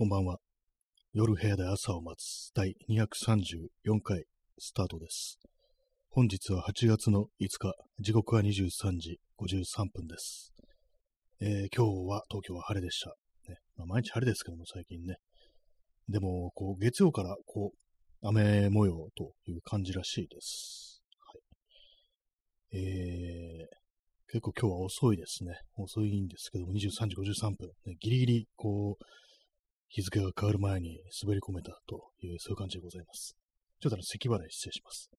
こんばんは。夜部屋で朝を待つ第234回スタートです。本日は8月の5日、時刻は23時53分です。えー今日は東京は晴れでした。ねまあ、毎日晴れですけども、最近ね。でも、こう、月曜から、こう、雨模様という感じらしいです。はい。えー結構今日は遅いですね。遅いんですけども、23時53分。ね、ギリギリ、こう、日付が変わる前に滑り込めたという、そういう感じでございます。ちょっとあの、咳払い失礼します。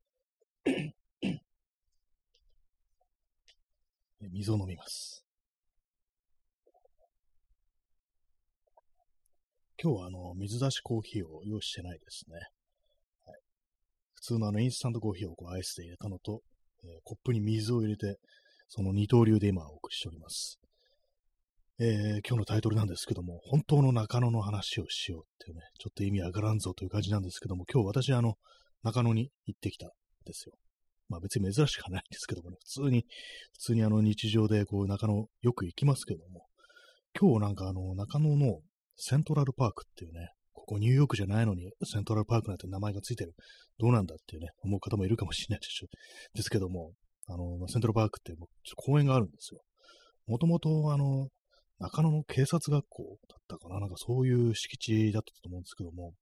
水を飲みます。今日はあの、水出しコーヒーを用意してないですね。はい、普通のあの、インスタントコーヒーをこうアイスで入れたのと、えーコップに水を入れて、その二刀流で今お送りしております。えー今日のタイトルなんですけども、本当の中野の話をしようっていうね、ちょっと意味わからんぞという感じなんですけども、今日私あの、中野に行ってきたんですよ。まあ別に珍しくはないんですけどもね、普通に、普通にあの日常でこう中野よく行きますけども、今日なんかあの中野のセントラルパークっていうね、ここニューヨークじゃないのにセントラルパークなんて名前がついてる。どうなんだっていうね、思う方もいるかもしれないですですけども、あの、セントラルパークってもう公園があるんですよ。もともとあの、中野の警察学校だったかな？なんかそういう敷地だったと思うんですけども、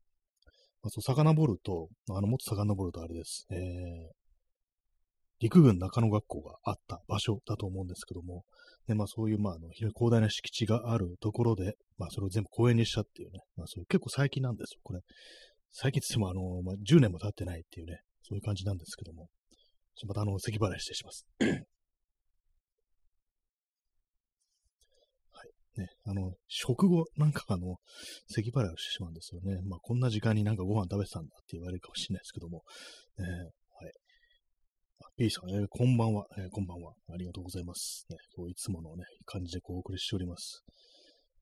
まあ、そう、遡ると、あの、もっと遡るとあれです。えー、陸軍中野学校があった場所だと思うんですけども、で、まあそういう、まあ、あの、非常に広大な敷地があるところで、まあそれを全部公園にしたっていうね、まあそういう結構最近なんですよ、これ。最近って言っても、あの、まあ10年も経ってないっていうね、そういう感じなんですけども、ちょまたあの、咳払いしてします。ね、あの、食後、なんかあの、咳払いをしてしまうんですよね。まあ、こんな時間になんかご飯食べてたんだって言われるかもしれないですけども。ね、はい。P さん、えーこんばんは、えーこんばんは。ありがとうございます。ね、こういつものね、感じでこうお送りしております。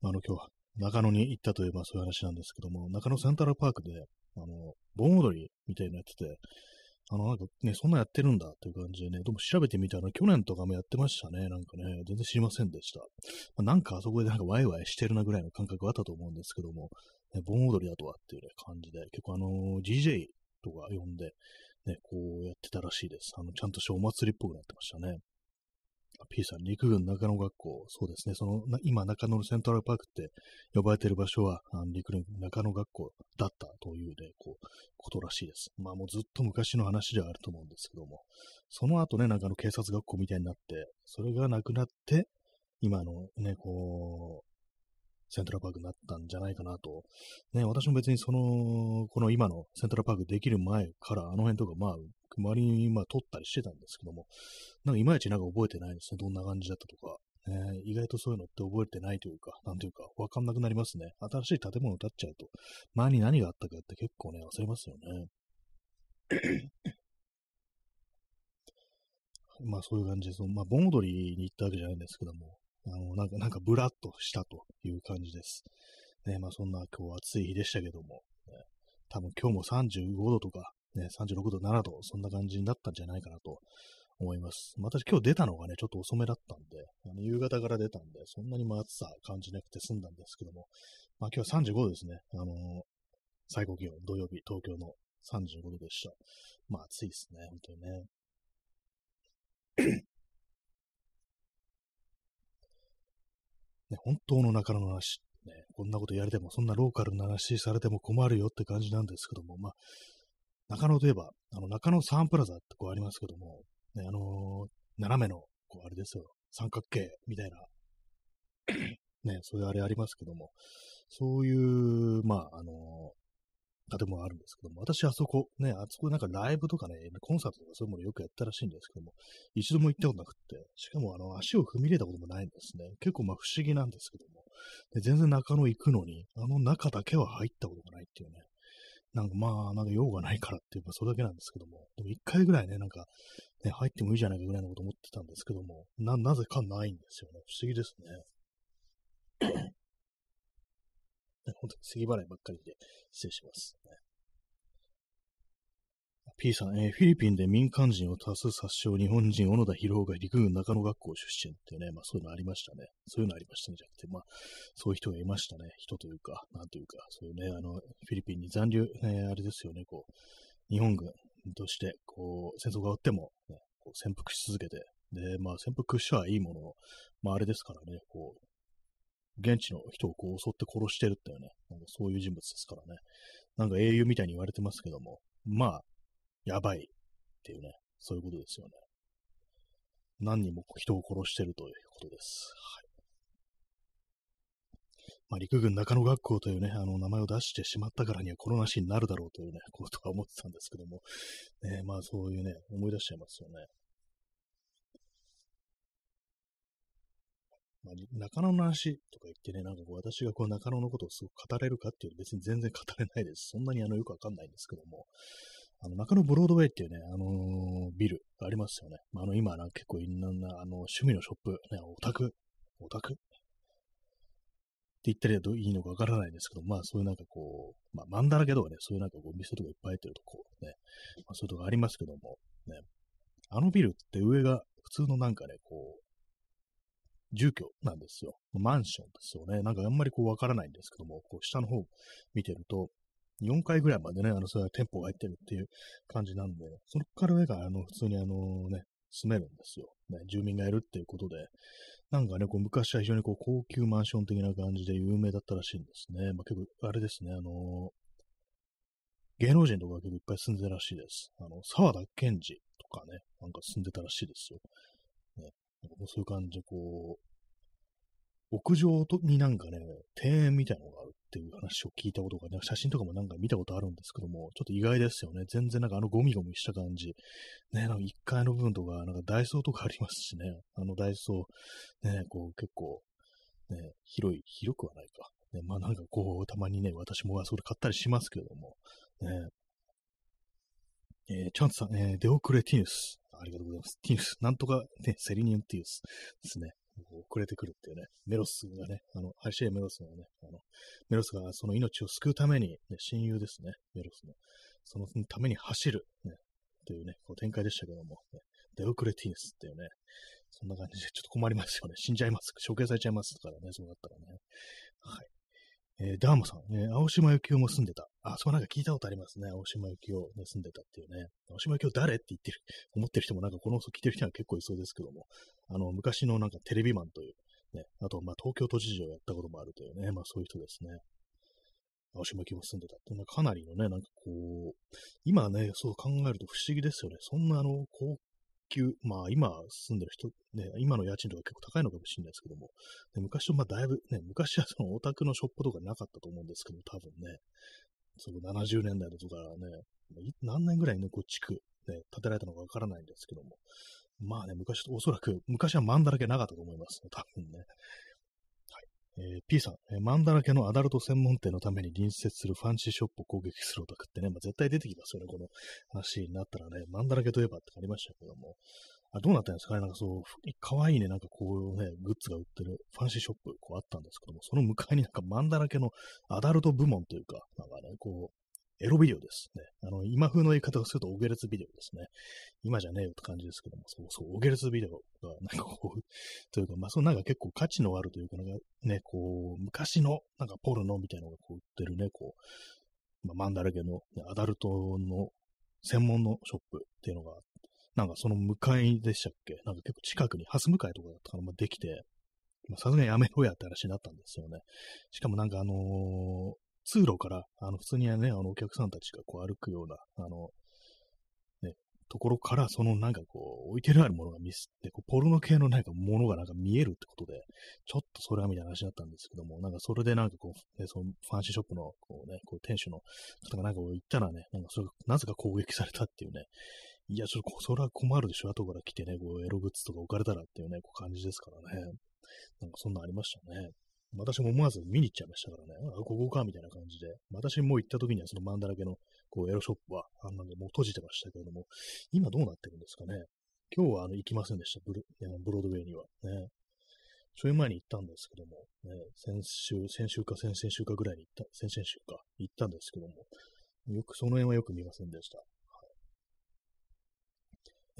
まあの、今日は中野に行ったといえばそういう話なんですけども、中野セントラルパークで、あの、盆踊りみたいなのやってて、あの、なんかね、そんなやってるんだっていう感じでね、でも調べてみたら、去年とかもやってましたね。なんかね、全然知りませんでした。まあなんかあそこでなんかワイワイしてるなぐらいの感覚はあったと思うんですけども、ね、盆踊りだとはっていうね、感じで、結構あのー DJ とか呼んで、ね、こうやってたらしいです。あの、ちゃんとしたお祭りっぽくなってましたね。P さん、陸軍中野学校、そうですね、その、今中野のセントラルパークって呼ばれてる場所は、あの陸軍中野学校だったというね、こう、ことらしいです。まあもうずっと昔の話ではあると思うんですけども、その後ね、なんかあの警察学校みたいになって、それがなくなって、今のね、こう、セントラルパークになったんじゃないかなと。ね、私も別にその、この今のセントラルパークできる前から、あの辺とか、まあ、周りにまあ撮ったりしてたんですけども、なんかいまいちなんか覚えてないですね。どんな感じだったとか。ね、意外とそういうのって覚えてないというか、なんというか、わかんなくなりますね。新しい建物建っちゃうと、前に何があったかって結構ね、忘れますよね。まあそういう感じで、そのまあ盆踊りに行ったわけじゃないんですけども、あの、なんか、なんかブラッとしたという感じです。ね、まあそんな今日暑い日でしたけども、ね、多分今日も35度とか、ね、36度、7度、そんな感じになったんじゃないかなと思います。ま私今日出たのがね、ちょっと遅めだったんで、あの夕方から出たんで、そんなにまあ暑さ感じなくて済んだんですけども、まあ今日は35度ですね。あのー最高気温、土曜日、東京の35度でした。まあ暑いですね、本当にね。ね、本当の中野の話、ね、こんなことやれても、そんなローカルな話されても困るよって感じなんですけども、まあ、中野といえば、あの、中野サンプラザってこうありますけども、ね、あのー斜めの、こう、あれですよ、三角形みたいな、ね、そういうあれありますけども、そういう、まあ、あのー建物あるんですけども、私あそこ、ね、あそこなんかライブとかね、コンサートとかそういうものよくやったらしいんですけども、一度も行ったことなくって、しかもあの、足を踏み入れたこともないんですね。結構まあ不思議なんですけども、で全然中野行くのに、あの中だけは入ったことがないっていうね。なんかまあ、なんか用がないからっていうか、それだけなんですけども、でも一回ぐらいね、なんか、ね、入ってもいいじゃないかぐらいのこと思ってたんですけども、な、なぜかないんですよね。不思議ですね。ね本当に杉払いばっかりで失礼します。ね P さん、えー、フィリピンで民間人を多数殺傷、日本人、小野田博が陸軍中野学校出身っていうね、まあそういうのありましたね。そういうのありましたね、じゃなくて、まあそういう人がいましたね。人というか、なんというか、そういうね、あの、フィリピンに残留、えー、あれですよね、こう、日本軍として、こう、戦争が終わっても、ね、こう潜伏し続けて、で、まあ潜伏しはいいものの、まああれですからね、こう、現地の人をこう襲って殺してるっていうね、なんかそういう人物ですからね。なんか英雄みたいに言われてますけども、まあ、やばいっていうね、そういうことですよね。何人も人を殺してるということです。はい。まあ、陸軍中野学校というね、あの、名前を出してしまったからにはこの話になるだろうというね、ことは思ってたんですけども、ね、まあそういうね、思い出しちゃいますよね。まあ、中野の話とか言ってね、なんかこう私がこう中野のことをすごく語れるかっていうと別に全然語れないです。そんなにあのよくわかんないんですけども、あの中野ブロードウェイっていうね、あのー、ビルがありますよね。まあ、あの今なんか結構いろんなあの趣味のショップ、ね、オタク、オタクって言ったらいいのかわからないんですけど、まあそういうなんかこう、まあマンだらけとかね、そういうなんかこう店とかいっぱい入ってるとこね、まあそういうとこありますけども、ね、あのビルって上が普通のなんかね、こう、住居なんですよ。マンションですよね。なんかあんまりこうわからないんですけども、こう下の方見てると、4階ぐらいまでね、あの、そういう店舗が入ってるっていう感じなんで、そこから上が、あの、普通にあのね、住めるんですよ。ね、住民がいるっていうことで、なんかね、こう昔は非常にこう高級マンション的な感じで有名だったらしいんですね。まあ、結構、あれですね、あの芸能人とか結構いっぱい住んでたらしいです。あの、沢田賢治とかね、なんか住んでたらしいですよ。ね、そういう感じで、こう、屋上になんかね、庭園みたいなのがあるっていう話を聞いたことがね、写真とかもなんか見たことあるんですけども、ちょっと意外ですよね。全然なんかあのゴミゴミした感じ。ね、なんか1階の部分とか、なんかダイソーとかありますしね、あのダイソー、ね、こう結構、ね、広い、広くはないか。ね、まあなんかこう、たまにね、私もあそれ買ったりしますけども、ね、えー、チャンツさん、えー、デオクレティヌス。ありがとうございます。ティヌス。なんとか、ね、セリニウムティウスですね。遅れてくるっていうね、メロスがね、あの、ハイシエメロスがね、あの、メロスがその命を救うために、ね、親友ですね、メロスの、そのために走る、ね、というね、こう展開でしたけども、ね、デオクレティヌスっていうね、そんな感じでちょっと困りますよね。死んじゃいます。処刑されちゃいますからね、そうなったらね。はい。えー、ダーマさん、えー、青島幸男も住んでた。あ、そうなんか聞いたことありますね。青島幸男、ね、住んでたっていうね。青島幸男誰って言ってる、思ってる人もなんかこの聞いてる人は結構いそうですけども、あの、昔のなんかテレビマンという、ね、あと、まあ、東京都知事をやったこともあるというね、まあ、そういう人ですね。青島幸も住んでたって、かなりのね、なんかこう、今ね、そう考えると不思議ですよね。そんなあの、高級、まあ今住んでる人、ね、今の家賃とか結構高いのかもしれないですけども、で昔とまあだいぶね、昔はそのオタクのショップとかなかったと思うんですけど、多分ね、その70年代のとかね、何年ぐらいのこう地区、ね、建てられたのかわからないんですけども、まあね、昔、おそらく、昔はマンだらけなかったと思いますね、多分ね。えー、P さん、えー、マンだらけのアダルト専門店のために隣接するファンシーショップを攻撃するオタクってね、まあ、絶対出てきますよね、この話になったらね、マンだらけといえばってありましたけども、あどうなったんですかね？なんかそう、かわいいね、なんかこうね、グッズが売ってるファンシーショップ、こうあったんですけども、その向かいになんかマンだらけのアダルト部門というか、なんかね、こう、エロビデオですね。あの、今風の言い方をすると、オゲレツビデオですね。今じゃねえよって感じですけども、そうそう、オゲレツビデオが、なんかこう、というか、まあ、そのなんか結構価値のあるというか、なんかね、こう、昔の、なんかポルノみたいなのがこう売ってるね、こう、まあ、マンだらけの、ね、アダルトの専門のショップっていうのが、なんかその向かいでしたっけ？なんか結構近くに、ハス向かいとかだったから、まあ、できて、さすがにやめろやって話になったんですよね。しかもなんかあのー、通路から、あの、普通にね、あの、お客さんたちがこう歩くような、あの、ね、ところから、そのなんかこう、置いてるあるものが見せて、こうポルノ系のなんかものがなんか見えるってことで、ちょっとそれはみたいな話だったんですけども、なんかそれでなんかこう、ね、そのファンシーショップの、こうね、こう店主の方がなんか言ったらね、なんかそれなぜか攻撃されたっていうね、いや、ちょっとそれは困るでしょ、後から来てね、こう、エログッズとか置かれたらっていうね、こう感じですからね。なんかそんなありましたね。私も思わず見に行っちゃいましたからね、あ、ここか、みたいな感じで。私も行った時にはそのマンだらけのこうエロショップは、あんなでもう閉じてましたけれども、今どうなってるんですかね。今日はあの行きませんでした、ブルブロードウェイには。ね。ちょい前に行ったんですけども、ね、先週、先週か先々週かぐらいに行った、先々週か行ったんですけども、よく、その辺はよく見ませんでした。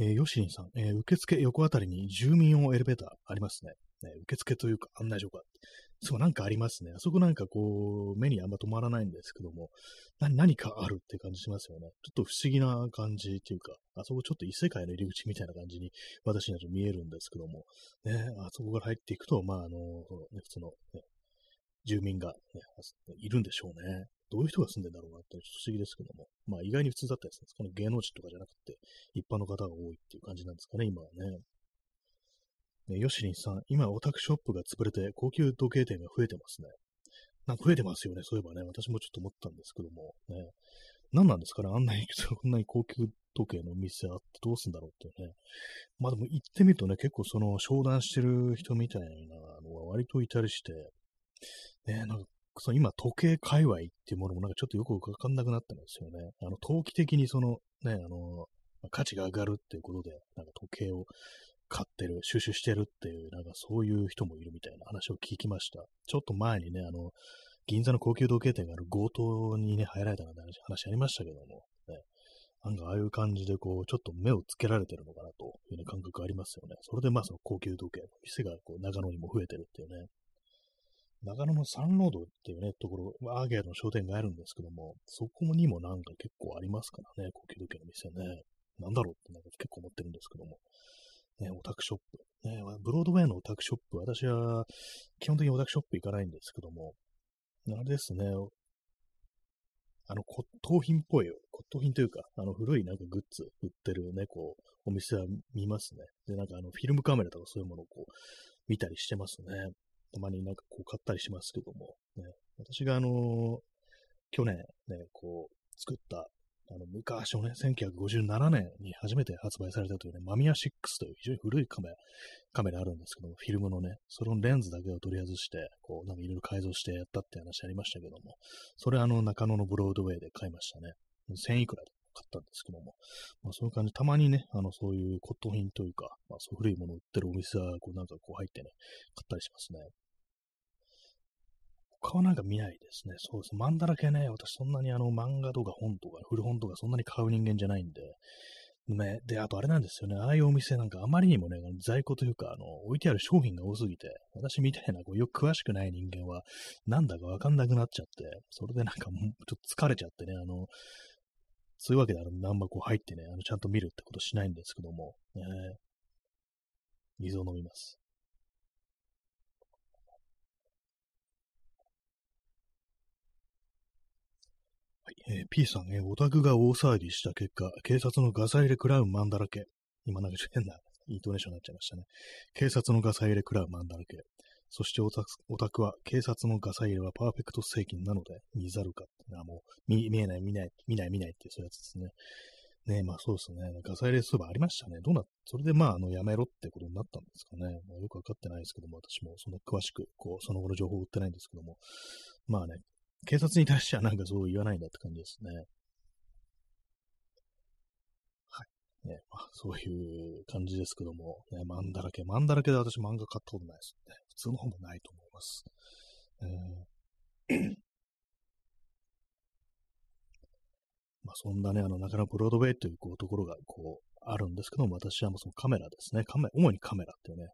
えー、ヨシリンさん、えー、受付横あたりに住民用エレベーターありますね。ね受付というか案内所が。そうなんかありますね。あそこなんかこう、目にあんま止まらないんですけども、何かあるって感じしますよね。ちょっと不思議な感じっていうか、あそこちょっと異世界の入り口みたいな感じに私には見えるんですけども、ね、あそこから入っていくと、まあ、あの、ね、普通の、ね、住民が、ね、いるんでしょうね。どういう人が住んでんだろうなって不思議ですけども、まあ意外に普通だったりするんですかね。芸能人とかじゃなくて、一般の方が多いっていう感じなんですかね、今はね。ねヨシリンさん、今オタクショップが潰れて高級時計店が増えてますね。なんか増えてますよね、そういえばね。私もちょっと思ったんですけども、ね。何なんですかねあんなに、こんなに高級時計のお店あってどうすんだろうっていうね。まあでも行ってみるとね、結構その商談してる人みたいなのが割といたりして、ね、なんかその今、時計界隈っていうものもなんかちょっとよくわかんなくなったんですよね。あの、投機的にその、ね、あの、価値が上がるっていうことで、なんか時計を買ってる、収集してるっていう、なんかそういう人もいるみたいな話を聞きました。ちょっと前にね、あの、銀座の高級時計店がある強盗にね、入られたなんて話ありましたけども、ね、なんかああいう感じでこう、ちょっと目をつけられてるのかなという、ね、感覚ありますよね。それでまあその高級時計の店がこう長野にも増えてるっていうね。長野のサンロードっていうね、ところ、アーゲーの商店街あるんですけども、そこにもなんか結構ありますからね、高級時計の店ね。なんだろうってなんか結構思ってるんですけども。ね、オタクショップ。ね、ブロードウェイのオタクショップ、私は基本的にオタクショップ行かないんですけども、あれですね、あの、骨董品っぽいよ、骨董品というか、あの、古いなんかグッズ売ってるね、こう、お店は見ますね。で、なんかあの、フィルムカメラとかそういうものをこう、見たりしてますね。たまになんかこう買ったりしますけども、ね、私があのー、去年ね、こう、作った、あの、昔のね、1957年に初めて発売されたというね、マミア6という非常に古いカメラ、カメラあるんですけども、フィルムのね、そのレンズだけを取り外して、こう、なんかいろいろ改造してやったって話ありましたけども、それあの、中野のブロードウェイで買いましたね。1000いくらで買ったんですけども、まあ、そういう感じ、たまにね、あの、そういう骨董品というか、まあ、そう古いものを売ってるお店は、こう、なんかこう入ってね、買ったりしますね。他はなんか見ないですね。そうです。漫画だけね、私そんなにあの漫画とか本とか古本とかそんなに買う人間じゃないんで、ね、で、あとあれなんですよね。ああいうお店なんかあまりにもね、在庫というか、あの、置いてある商品が多すぎて、私みたいなこうよく詳しくない人間は、なんだかわかんなくなっちゃって、それでなんかもうちょっと疲れちゃってね、あの、そういうわけであの、何箱入ってね、あの、ちゃんと見るってことしないんですけども、ね、水を飲みます。えー、P さん、えー、オタクが大騒ぎした結果、警察のガサ入れ食らうマンだらけ。今なんか変なイントネーションになっちゃいましたね。警察のガサ入れ食らうマンだらけ。そしてオタクは、警察のガサ入れはパーフェクト正義なので、見ざるかってのはもう見、見えない、見ない、見ない、見ないってそういうやつですね。ねまあそうですね。ガサ入れそういえばありましたね。どうな、それでまあ、あの、やめろってことになったんですかね。まあ、よくわかってないですけども、私もその詳しく、こう、その後の情報を売ってないんですけども。まあね、警察に対してはなんかそう言わないんだって感じですね。はい。ね、まあ、そういう感じですけども、ね、漫だらけ。漫だらけで私漫画買ったことないですね。普通の本もないと思います。えー まあ、そんなね、あの、中野ブロードウェイというこうところがこうあるんですけども、私はもうそのカメラですね。カメ主にカメラっていうね、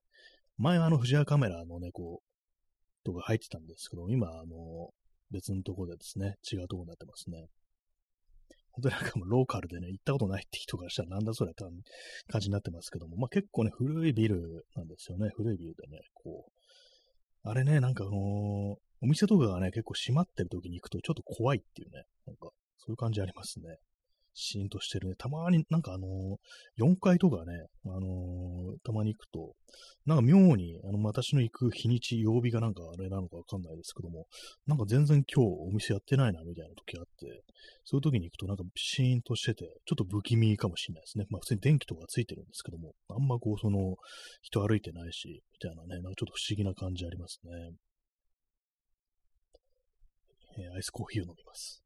前はあの、藤原カメラのね、こう、とか入ってたんですけど、今、あの、別のとこでですね、違うとこになってますね。本当になんかもうローカルでね、行ったことないって人からしたらなんだそれって感じになってますけども、まあ結構ね、古いビルなんですよね。古いビルでね、こう、あれね、なんかあのー、お店とかがね、結構閉まってる時に行くとちょっと怖いっていうね、なんか、そういう感じありますね。シーンとしてるね。たまになんかあのー、4階とかね、あのー、たまに行くと、なんか妙に、あの、私の行く日にち、曜日がなんかあれなのかわかんないですけども、なんか全然今日お店やってないな、みたいな時あって、そういう時に行くとなんかシーンとしてて、ちょっと不気味かもしれないですね。まあ普通に電気とかついてるんですけども、あんまこう、その、人歩いてないし、みたいなね、なんかちょっと不思議な感じありますね。えー、アイスコーヒーを飲みます。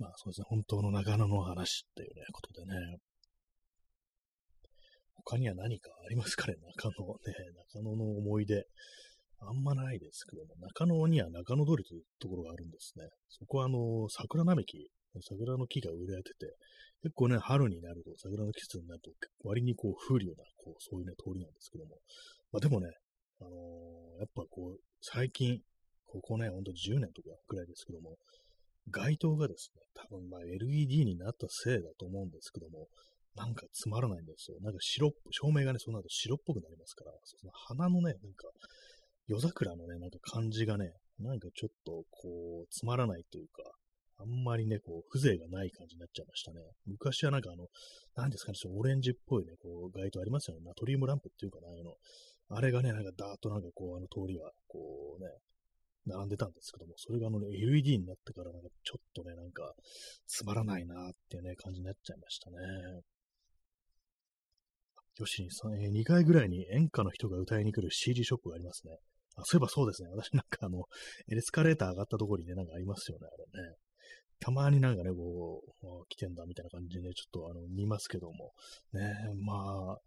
まあそうですね、本当の中野の話っていうね、ことでね。他には何かありますかね、中野ね、中野の思い出。あんまないですけども、中野には中野通りというところがあるんですね。そこはあの、桜並木、桜の木が植えられてて、結構ね、春になると、桜の季節になると、割にこう、降るような、こう、そういうね、通りなんですけども。まあでもね、あのー、やっぱこう、最近、ここね、ほんと10年とかくらいですけども、街灯がですね、多分まあ LED になったせいだと思うんですけども、なんかつまらないんですよ。なんか白っぽ、照明がね、そうなると白っぽくなりますから、その花のね、なんか、夜桜のね、なんか感じがね、なんかちょっとこう、つまらないというか、あんまりね、こう、風情がない感じになっちゃいましたね。昔はなんかあの、なんですかね、オレンジっぽいね、こう、街灯ありますよね。ナトリウムランプっていうかな、あの、あれがね、なんかダーッとなんかこう、あの通りは、こうね、並んでたんですけども、それがあの、ね、LED になってからなんかちょっとね、なんか、つまらないなっていうね、感じになっちゃいましたね。よしさん、え、2回ぐらいに演歌の人が歌いに来る CD ショップがありますね。あ、そういえばそうですね。私なんかあの、エスカレーター上がったところにね、なんかありますよね、あれね。たまになんかね、こう、来てんだみたいな感じでね、ちょっとあの、見ますけども。ね、まあ、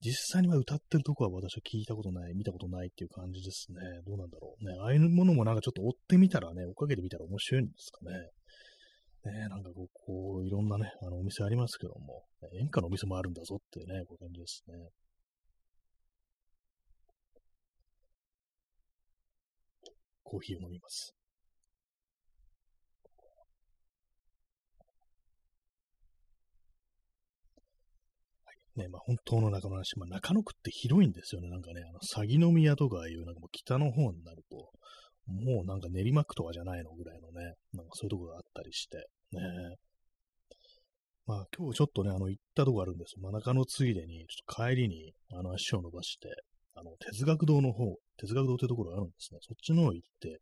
実際には歌ってるとこは私は聞いたことない、見たことないっていう感じですね。どうなんだろう。ね、ああいうものもなんかちょっと追ってみたらね、追っかけてみたら面白いんですかね。ね、なんかこう、こういろんなね、あの、お店ありますけども、演歌のお店もあるんだぞっていうね、こういう感じですね。コーヒーを飲みます。ね、まあ、本当の中野話、まあ、中野区って広いんですよね。なんかね、あの、詐欺の宮とかいう、なんかもう北の方になると、もうなんか練馬区とかじゃないのぐらいのね、なんかそういうとこがあったりして、ね。まあ今日ちょっとね、あの行ったとこあるんですよ。まあ、中野ついでに、ちょっと帰りにあの足を伸ばして、あの、哲学堂の方、哲学堂ってところがあるんですね。そっちの方行って、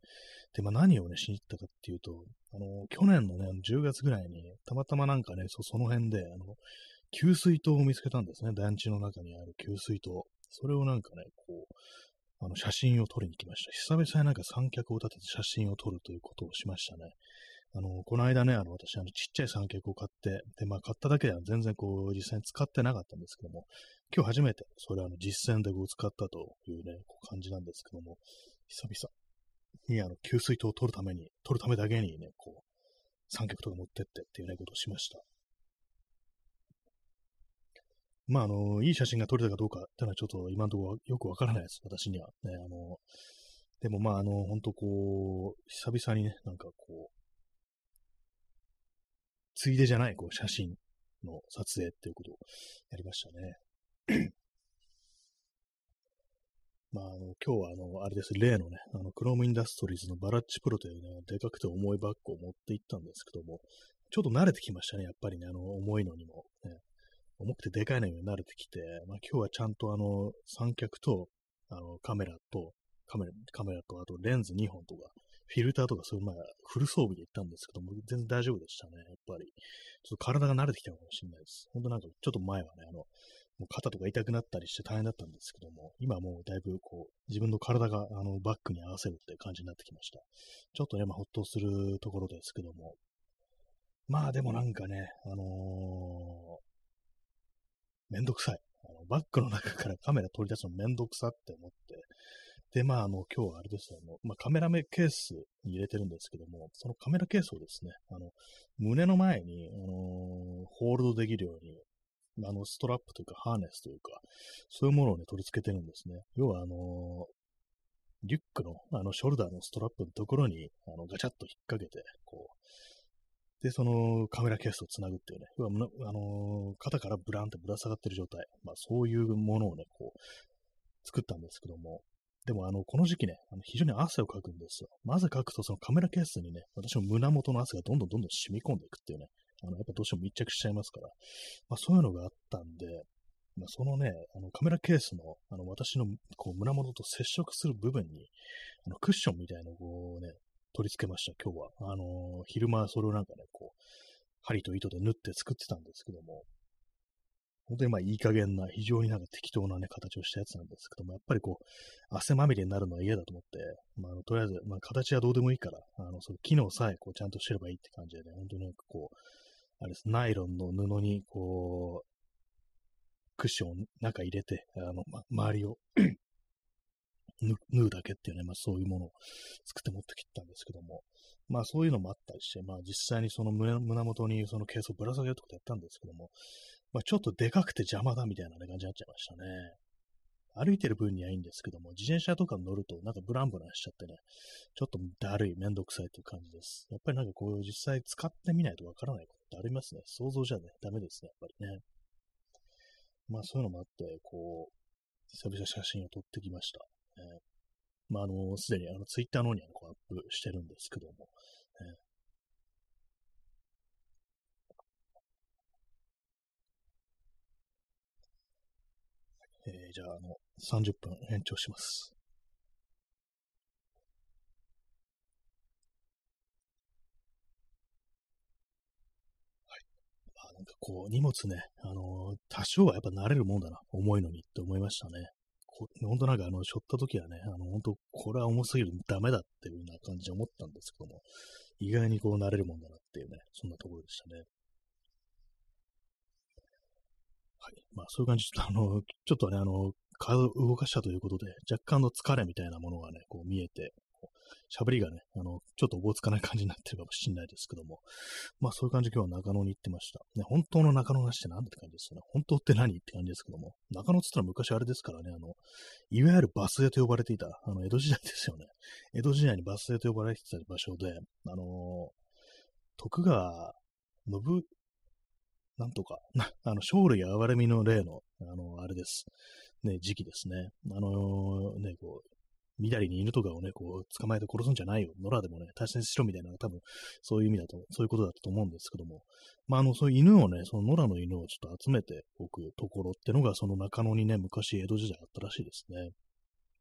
で、まあ何をね、しに行ったかっていうと、あの、去年のね、10月ぐらいに、たまたまなんかね、そその辺で、あの、給水塔を見つけたんですね。団地の中にある給水塔。それをなんかね、こう、あの、写真を撮りに来ました。久々になんか三脚を立てて写真を撮るということをしましたね。あの、この間ね、あの、私、あの、ちっちゃい三脚を買って、で、まあ、買っただけでは全然こう、実際に使ってなかったんですけども、今日初めて、それあの、実践でこう、使ったというね、こう感じなんですけども、久々に、あの、給水塔を取るために、取るためだけにね、こう、三脚とか持ってってっていうね、ことをしました。まあ、あの、いい写真が撮れたかどうかっていうのはちょっと今のところよくわからないです、私には。ね、あの、でもまあ、あの、本当こう、久々にね、なんかこう、ついでじゃない、こう、写真の撮影っていうことをやりましたね。まあ、あの、今日は、あの、あれです、例のね、あの、クロームインダストリーズのバラッチプロというね、でかくて重いバッグを持って行ったんですけども、ちょっと慣れてきましたね、やっぱりね、あの、重いのにも、ね。重くてでかいのに慣れてきて、まあ、今日はちゃんとあの、三脚と、あの、カメラと、カメラ、カメラと、あとレンズ2本とか、フィルターとかそういう、まあ、フル装備で行ったんですけども、全然大丈夫でしたね、やっぱり。ちょっと体が慣れてきたのかもしれないです。ほんとなんか、ちょっと前はね、あの、もう肩とか痛くなったりして大変だったんですけども、今はもうだいぶこう、自分の体があのバックに合わせるって感じになってきました。ちょっとね、まあ、ほっとするところですけども、まあでもなんかね、あのー、めんどくさい。あのバッグの中からカメラ取り出すのめんどくさって思って、で、まあ、あの、今日はあれですよ、あの、まあ、カメラ目ケースに入れてるんですけども、そのカメラケースをですね、あの、胸の前に、あのー、ホールドできるように、あの、ストラップというか、ハーネスというか、そういうものをね、取り付けてるんですね。要は、あのー、リュックの、あの、ショルダーのストラップのところに、あの、ガチャッと引っ掛けて、こう、で、そのカメラケースをつなぐっていうね、要はあのー、肩からブランってぶら下がってる状態、まあそういうものをね、こう、作ったんですけども、でもあの、この時期ね、あの非常に汗をかくんですよ。まずかくとそのカメラケースにね、私の胸元の汗がどんどんどんどん染み込んでいくっていうね、あの、やっぱどうしても密着しちゃいますから、まあそういうのがあったんで、まあ、そのね、あのカメラケースの、あの、私のこう胸元と接触する部分に、あの、クッションみたいなのこうね、取り付けました、今日は。あのー、昼間それをなんかね、こう、針と糸で縫って作ってたんですけども、本当にまあいい加減な、非常になんか適当なね、形をしたやつなんですけども、やっぱりこう、汗まみれになるのは嫌だと思って、まあ、あのとりあえず、まあ、形はどうでもいいから、あの、その機能さえこうちゃんとしてればいいって感じでね、本当になんかこう、あれです、ナイロンの布に、こう、クッションを中入れて、あの、ま、周りを縫うだけっていうね、まあそういうものを作って持ってきたんですけども、まあそういうのもあったりして、まあ実際にその胸胸元にそのケースをぶら下げるってことやったんですけども、まあちょっとでかくて邪魔だみたいな、ね、感じになっちゃいましたね。歩いてる分にはいいんですけども、自転車とか乗るとなんかブランブランしちゃってね、ちょっとだるい、めんどくさいっていう感じです。やっぱりなんかこう実際使ってみないとわからないことってありますね。想像じゃね、ダメですね、やっぱりね。まあそういうのもあって、こう、久々写真を撮ってきました。えー、まああの、すでにあのツイッターの方にはこうアップしてるんですけども、えーえー、じゃあ、あの、30分延長します。はい。まあ、なんかこう、荷物ね、あのー、多少はやっぱ慣れるもんだな、重いのにって思いましたね。本当なんかあの、しょった時はね、あの、本当これは重すぎる、ダメだっていうような感じで思ったんですけども、意外にこうなれるもんだなっていうね、そんなところでしたね。はい。まあ、そういう感じ、ちょっとあの、ちょっとね、あの、体を動かしたということで、若干の疲れみたいなものがね、こう見えて、喋りがね、あの、ちょっとおぼつかない感じになってるかもしれないですけども、まあそういう感じで今日は中野に行ってました。ね、本当の中野なしって何って感じですよね。本当って何って感じですけども、中野って言ったら昔あれですからね、あの、いわゆるバス停と呼ばれていた、あの、江戸時代ですよね。江戸時代にバス停と呼ばれていた場所で、あの徳川信なんとか、なあの、生類憐れみの例の、あの、あれです。ね、時期ですね。あのー、ね、こう、緑に犬とかをね、こう、捕まえて殺すんじゃないよ。野良でもね、大切にしろみたいな、多分、そういう意味だと、そういうことだったと思うんですけども。まあ、あの、そういう犬をね、その野良の犬をちょっと集めておくところってのが、その中野にね、昔江戸時代あったらしいですね。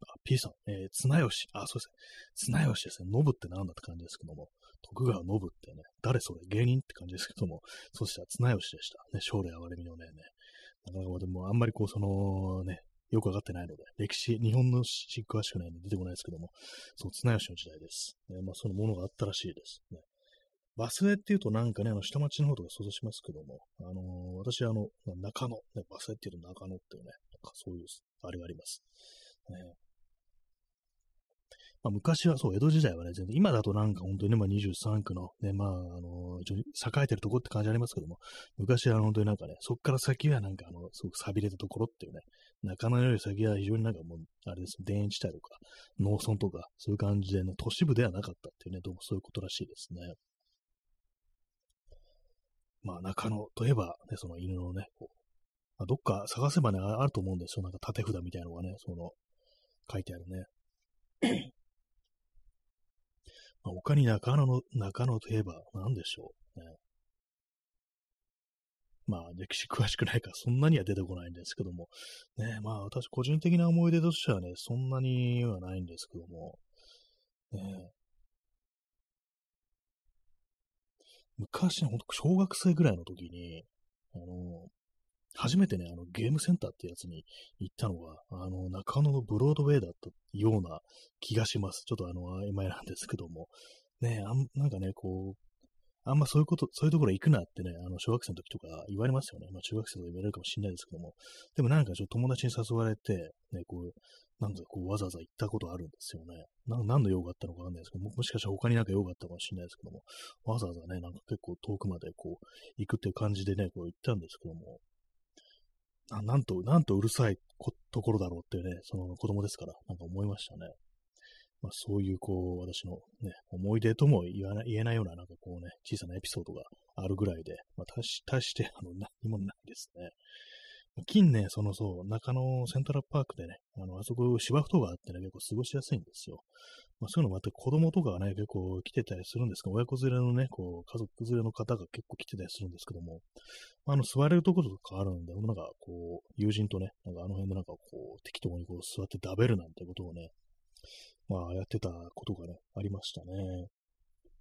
あ、P さん、えー、綱吉。あ、そうですね。綱吉ですね。ノブってなんだって感じですけども。徳川信ってね、誰それ？芸人って感じですけども、そうしたら綱吉でした。ね、将来憐れみのね、ね。なかなかでもあんまりこう、そのね、よくわかってないので、歴史、日本の史詳しくないので出てこないですけども、そう、綱吉の時代です。ね、まあ、そのものがあったらしいです。ね。バス停っていうとなんかね、あの、下町の方とか想像しますけども、あのー、私、あの、中野、ね、バス停っていうと中野っていうね、なんかそういう、あれがあります。ね、まあ、昔はそう、江戸時代はね、全然、今だとなんか本当にね、まあ、23区のね、まあ、あの、栄えてるとこって感じありますけども、昔は本当になんかね、そっから先はなんかあの、すごく錆びれたところっていうね、中野より先は非常になんかもう、あれです、田園地帯とか、農村とか、そういう感じで、ね、都市部ではなかったっていうね、どうもそういうことらしいですね。まあ、中野といえば、ね、その犬のね、こうまあ、どっか探せばね、あると思うんですよ。なんか縦札みたいなのがね、その、書いてあるね。まあ、他に中野の、中野といえば何でしょう、ね。まあ、歴史詳しくないからそんなには出てこないんですけども、ね、まあ、私個人的な思い出としてはね、そんなにはないんですけども、ね、昔、ほんと小学生ぐらいの時に、あの、初めてね、あの、ゲームセンターってやつに行ったのが、あの、中野のブロードウェイだったような気がします。ちょっとあの、曖昧なんですけども。ねあん、なんかね、こう、あんまそういうこと、そういうところ行くなってね、あの、小学生の時とか言われますよね。まあ、中学生とか言われるかもしれないですけども。でもなんかちょっと友達に誘われて、ね、こう、なんかこう、わざわざ行ったことあるんですよね。な何の用があったのかわかんないですけども、もしかしたら他になんか用があったかもしれないですけども、わざわざね、なんか結構遠くまでこう、行くっていう感じでね、こう行ったんですけども、あなんと、なんとうるさいところだろうってね、その子供ですから、なんか思いましたね。まあそういう、こう、私のね、思い出とも言わな言えないような、なんかこうね、小さなエピソードがあるぐらいで、まあ、し、大して、あの、何もないですね。近年、そのそう、中野セントラルパークでね、あの、あそこ芝生とかあってね、結構過ごしやすいんですよ。まあ、そういうのもあって子供とかがね、結構来てたりするんですけど、親子連れのね、こう、家族連れの方が結構来てたりするんですけども、あの、座れるところとかあるんで、なんかこう、友人とね、なんかあの辺でなんかこう、適当にこう座って食べるなんてことをね、まあやってたことがね、ありましたね。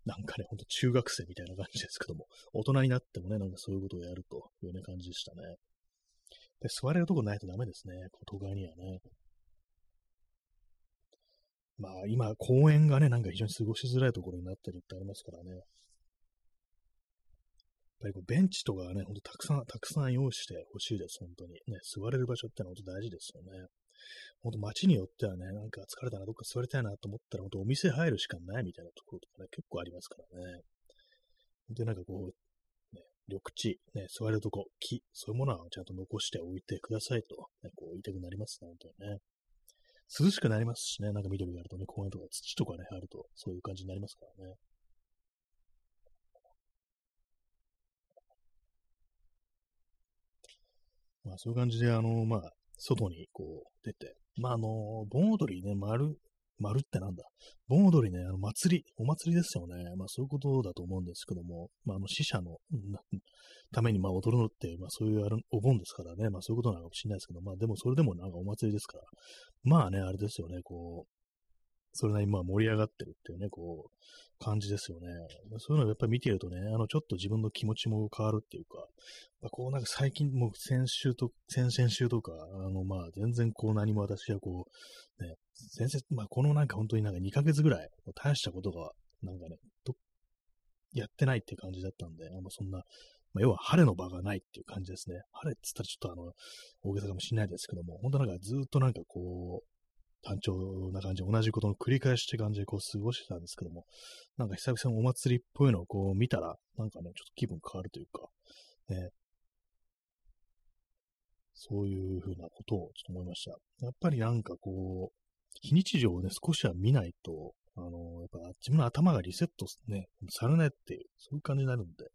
なんかね、ほんと中学生みたいな感じですけども、大人になってもね、なんかそういうことをやるというね、感じでしたね。で、座れるとこないとダメですね、都会にはね。まあ今、公園がね、なんか非常に過ごしづらいところになってるってありますからね。やっぱりこうベンチとかね、ほんとたくさん、たくさん用意してほしいです、本当に。ね、座れる場所ってのは本当大事ですよね。ほんと街によってはね、なんか疲れたな、どっか座りたいなと思ったら、ほんとお店入るしかないみたいなところとかね、結構ありますからね。で、なんかこう、緑地、ね、座るとこ、木、そういうものはちゃんと残しておいてくださいと、ね、こう言いたくなりますね、本当にね。涼しくなりますしね、なんか緑があるとね、公園とか土とかね、あると、そういう感じになりますからね。まあそういう感じで、あの、まあ、外にこう出て、まああの、盆踊りね、丸、丸ってなんだ。盆踊りね、あの祭り、お祭りですよね。まあそういうことだと思うんですけども、まああの死者のためにまあ踊るのって、まあそういうあるお盆ですからね、まあそういうことなのかもしれないですけど、まあでもそれでもなんかお祭りですから、まあね、あれですよね、こう、それなりにまあ盛り上がってるっていうね、こう、感じですよね。そういうのをやっぱり見てるとね、あの、ちょっと自分の気持ちも変わるっていうか、まあ、こうなんか最近、もう先週と、先々週とか、あの、まあ、全然こう何も私はこう、ね、先生、まあ、このなんか本当になんか2ヶ月ぐらい、大したことが、なんかね、やってないっていう感じだったんで、あんまそんな、まあ、要は晴れの場がないっていう感じですね。晴れって言ったらちょっとあの、大げさかもしれないですけども、本当なんかずっとなんかこう、単調な感じ、同じことの繰り返しって感じでこう過ごしてたんですけども、なんか久々にお祭りっぽいのをこう見たら、なんかね、ちょっと気分変わるというか、ね、そういうふうなことをちょっと思いました。やっぱりなんかこう、非日常をね、少しは見ないと、あの、やっぱ自分の頭がリセットね、されないっていう、そういう感じになるんで、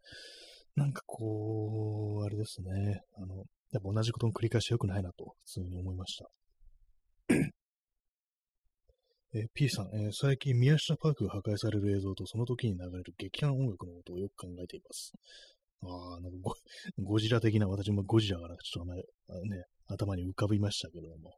なんかこう、あれですね、あの、やっぱ同じことの繰り返し良くないなと、普通に思いました。えー、P さん、えー、最近宮下パークが破壊される映像とその時に流れる劇団音楽のことをよく考えています。ああ、なんかゴ ゴジラ的な、私もゴジラからちょっとあね、頭に浮かびましたけれども、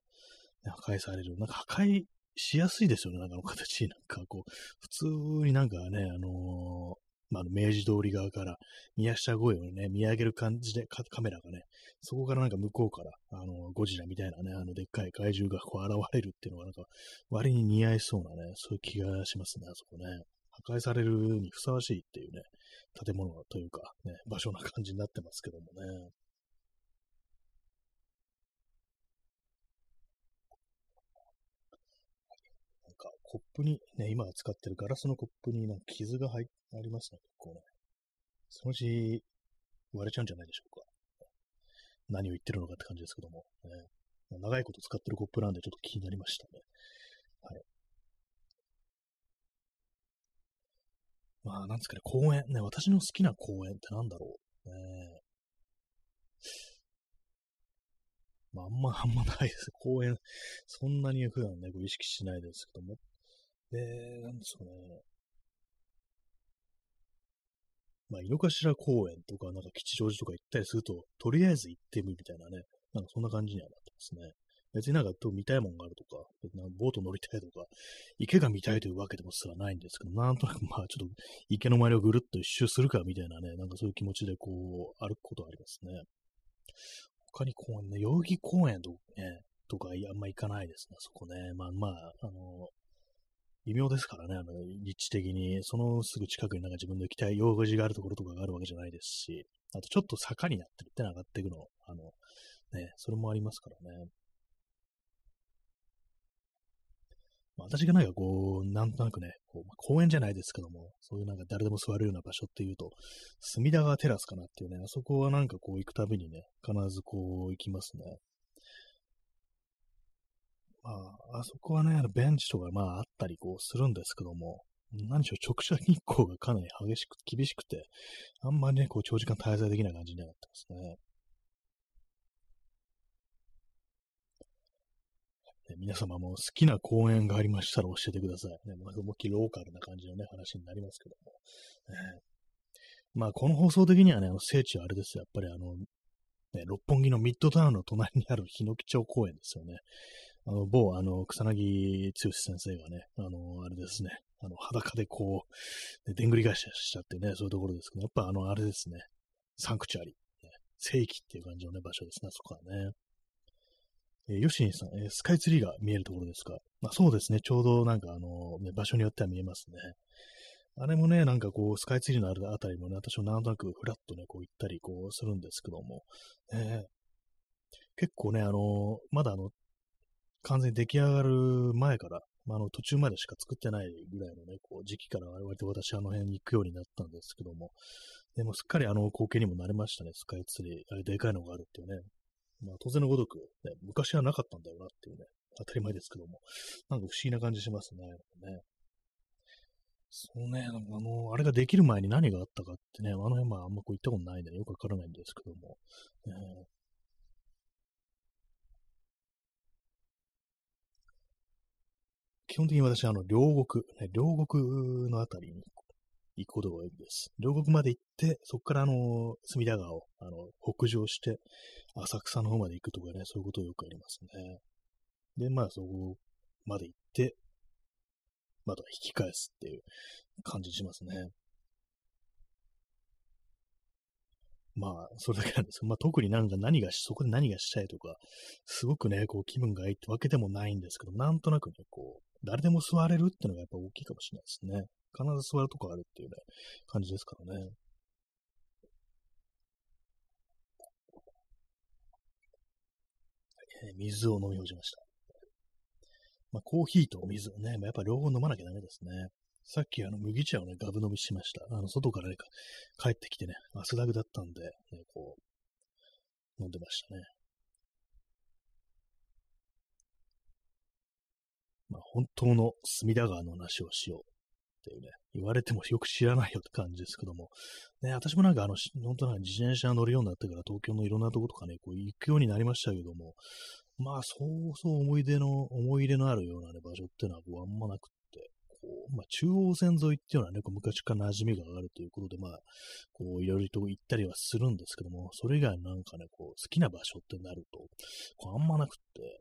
破壊される。なんか破壊しやすいですよね、なんかの形。なんかこう、普通になんかね、あの、まあ、明治通り側から宮下越えをね、見上げる感じでカメラがね、そこからなんか向こうから、あの、ゴジラみたいなね、あの、でっかい怪獣がこう現れるっていうのがなんか、割に似合いそうなね、そういう気がしますね、あそこね。破壊されるにふさわしいっていうね、建物というか、ね、場所な感じになってますけどもね。なんか、コップに、ね、今使ってるガラスのコップになんか傷が入ありますね、結構ね。そのうち割れちゃうんじゃないでしょうか。何を言ってるのかって感じですけども、ね、長いこと使ってるコップなんでちょっと気になりましたね。はい。まあ、なんですかね、公園。ね、私の好きな公園ってなんだろう。ね、まあ、あんま、あんまないです。公園、そんなに普段ね、こう意識しないですけども。で、なんですかね。まあ、井の頭公園とか、なんか吉祥寺とか行ったりすると、とりあえず行ってみみたいなね、なんかそんな感じにはなってますね。別になんか見たいもんがあるとか、なんかボート乗りたいとか、池が見たいというわけでもすらないんですけど、なんとなくまあちょっと池の周りをぐるっと一周するかみたいなね、なんかそういう気持ちでこう、歩くことはありますね。他に公園ね、代々木公園と,、ね、とかあんま行かないですね、そこね。まあまあ、あの、微妙ですからね、あの、立地的に、そのすぐ近くになんか自分の行きたい用事があるところとかがあるわけじゃないですし、あとちょっと坂になってるって上がっていくの、あの、ね、それもありますからね。まあ、私がなんかこう、なんとなくね、こうまあ、公園じゃないですけども、そういうなんか誰でも座るような場所っていうと、隅田川テラスかなっていうね、あそこはなんかこう行くたびにね、必ずこう行きますね。まあ、あそこはね、あのベンチとかまああったりこうするんですけども、何しょう、直射日光がかなり激しく、厳しくて、あんまりね、こう長時間滞在できない感じになってますね。皆様も好きな公園がありましたら教えてください。ね、まあ、思いっきローカルな感じのね、話になりますけども。ね、まあ、この放送的にはね、あの聖地はあれですよ。やっぱりあの、ね、六本木のミッドタウンの隣にある日野木町公園ですよね。あの、某、あの、草薙剛先生がね、あの、あれですね、あの、裸でこう、でんぐり返ししちゃってね、そういうところですけど、やっぱあの、あれですね、サンクチュアリ、ね、聖域っていう感じのね、場所ですね、そこはね。えー、ヨシンさん、えー、スカイツリーが見えるところですか？まあ、そうですね、ちょうどなんかあの、ね、場所によっては見えますね。あれもね、なんかこう、スカイツリーのあるあたりもね、私もなんとなくフラッとね、こう行ったりこうするんですけども、えー、結構ね、あの、まだあの、完全に出来上がる前から、まあ、あの途中までしか作ってないぐらいのね、こう時期から割と私あの辺に行くようになったんですけども、でもすっかりあの光景にもなれましたね、スカイツリー。あれでかいのがあるっていうね。まあ当然のごとく、ね、昔はなかったんだよなっていうね、当たり前ですけども、なんか不思議な感じしますね。ねそうね、あの、あれができる前に何があったかってね、あの辺まああんまこう行ったことないんで、ね、よくわからないんですけども、基本的に私あの、両国、ね、両国のあたりに行くことが多いです。両国まで行って、そこからあの、隅田川をあの北上して、浅草の方まで行くとかね、そういうことをよくありますね。で、まあそこまで行って、また引き返すっていう感じしますね。まあ、それだけなんですけど、まあ特になんか何がし、そこで何がしたいとか、すごくね、こう気分がいいってわけでもないんですけど、なんとなくね、こう、誰でも座れるっていうのがやっぱ大きいかもしれないですね。必ず座るとこあるっていうね、感じですからね。え水を飲み干しました。まあ、コーヒーとお水をね、まあ、やっぱ両方飲まなきゃダメですね。さっきあの麦茶をね、ガブ飲みしました。あの、外からね、帰ってきてね、汗だくだったんで、ね、こう、飲んでましたね。まあ、本当の隅田川の話をしようっていうね、言われてもよく知らないよって感じですけども、ね、私もなんかあの、本当な自転車乗るようになってから東京のいろんなとことかね、こう行くようになりましたけども、まあ、そうそう思い出の、思い入れのあるようなね、場所っていうのはこうあんまなくって、こう、まあ、中央線沿いっていうのはね、こう昔から馴染みがあるということで、まあ、こう、いろいろと行ったりはするんですけども、それ以外なんかね、こう、好きな場所ってなると、こうあんまなくって、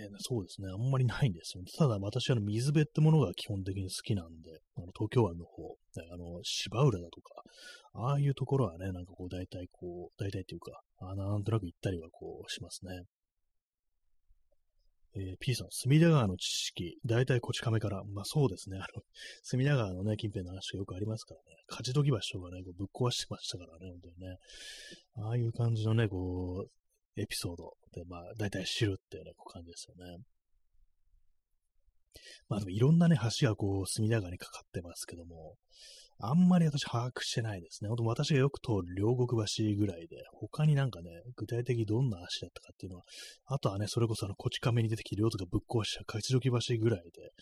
えー、そうですね。あんまりないんですよ、ただ私は水辺ってものが基本的に好きなんで、あの東京湾の方、あの芝浦だとか、ああいうところはね、なんかこう大体こう、大体っていうか、あなんとなく行ったりはこうしますね。えー、P さん、隅田川の知識、大体こち亀から、まあそうですね、あの、隅田川のね、近辺の話がよくありますからね、勝ち時橋とかね、こうぶっ壊してましたからね、本当にね。ああいう感じのね、こう、エピソードで、まあ、大体知るっていうね、こう感じですよね。まあでもいろんなね、橋がこう、隅田川にかかってますけども、あんまり私把握してないですね。ほんと私がよく通る両国橋ぐらいで、他になんかね、具体的にどんな橋だったかっていうのは、あとはね、それこそあの、こち亀に出てきて両とかぶっ壊した勝ち時橋ぐらいで、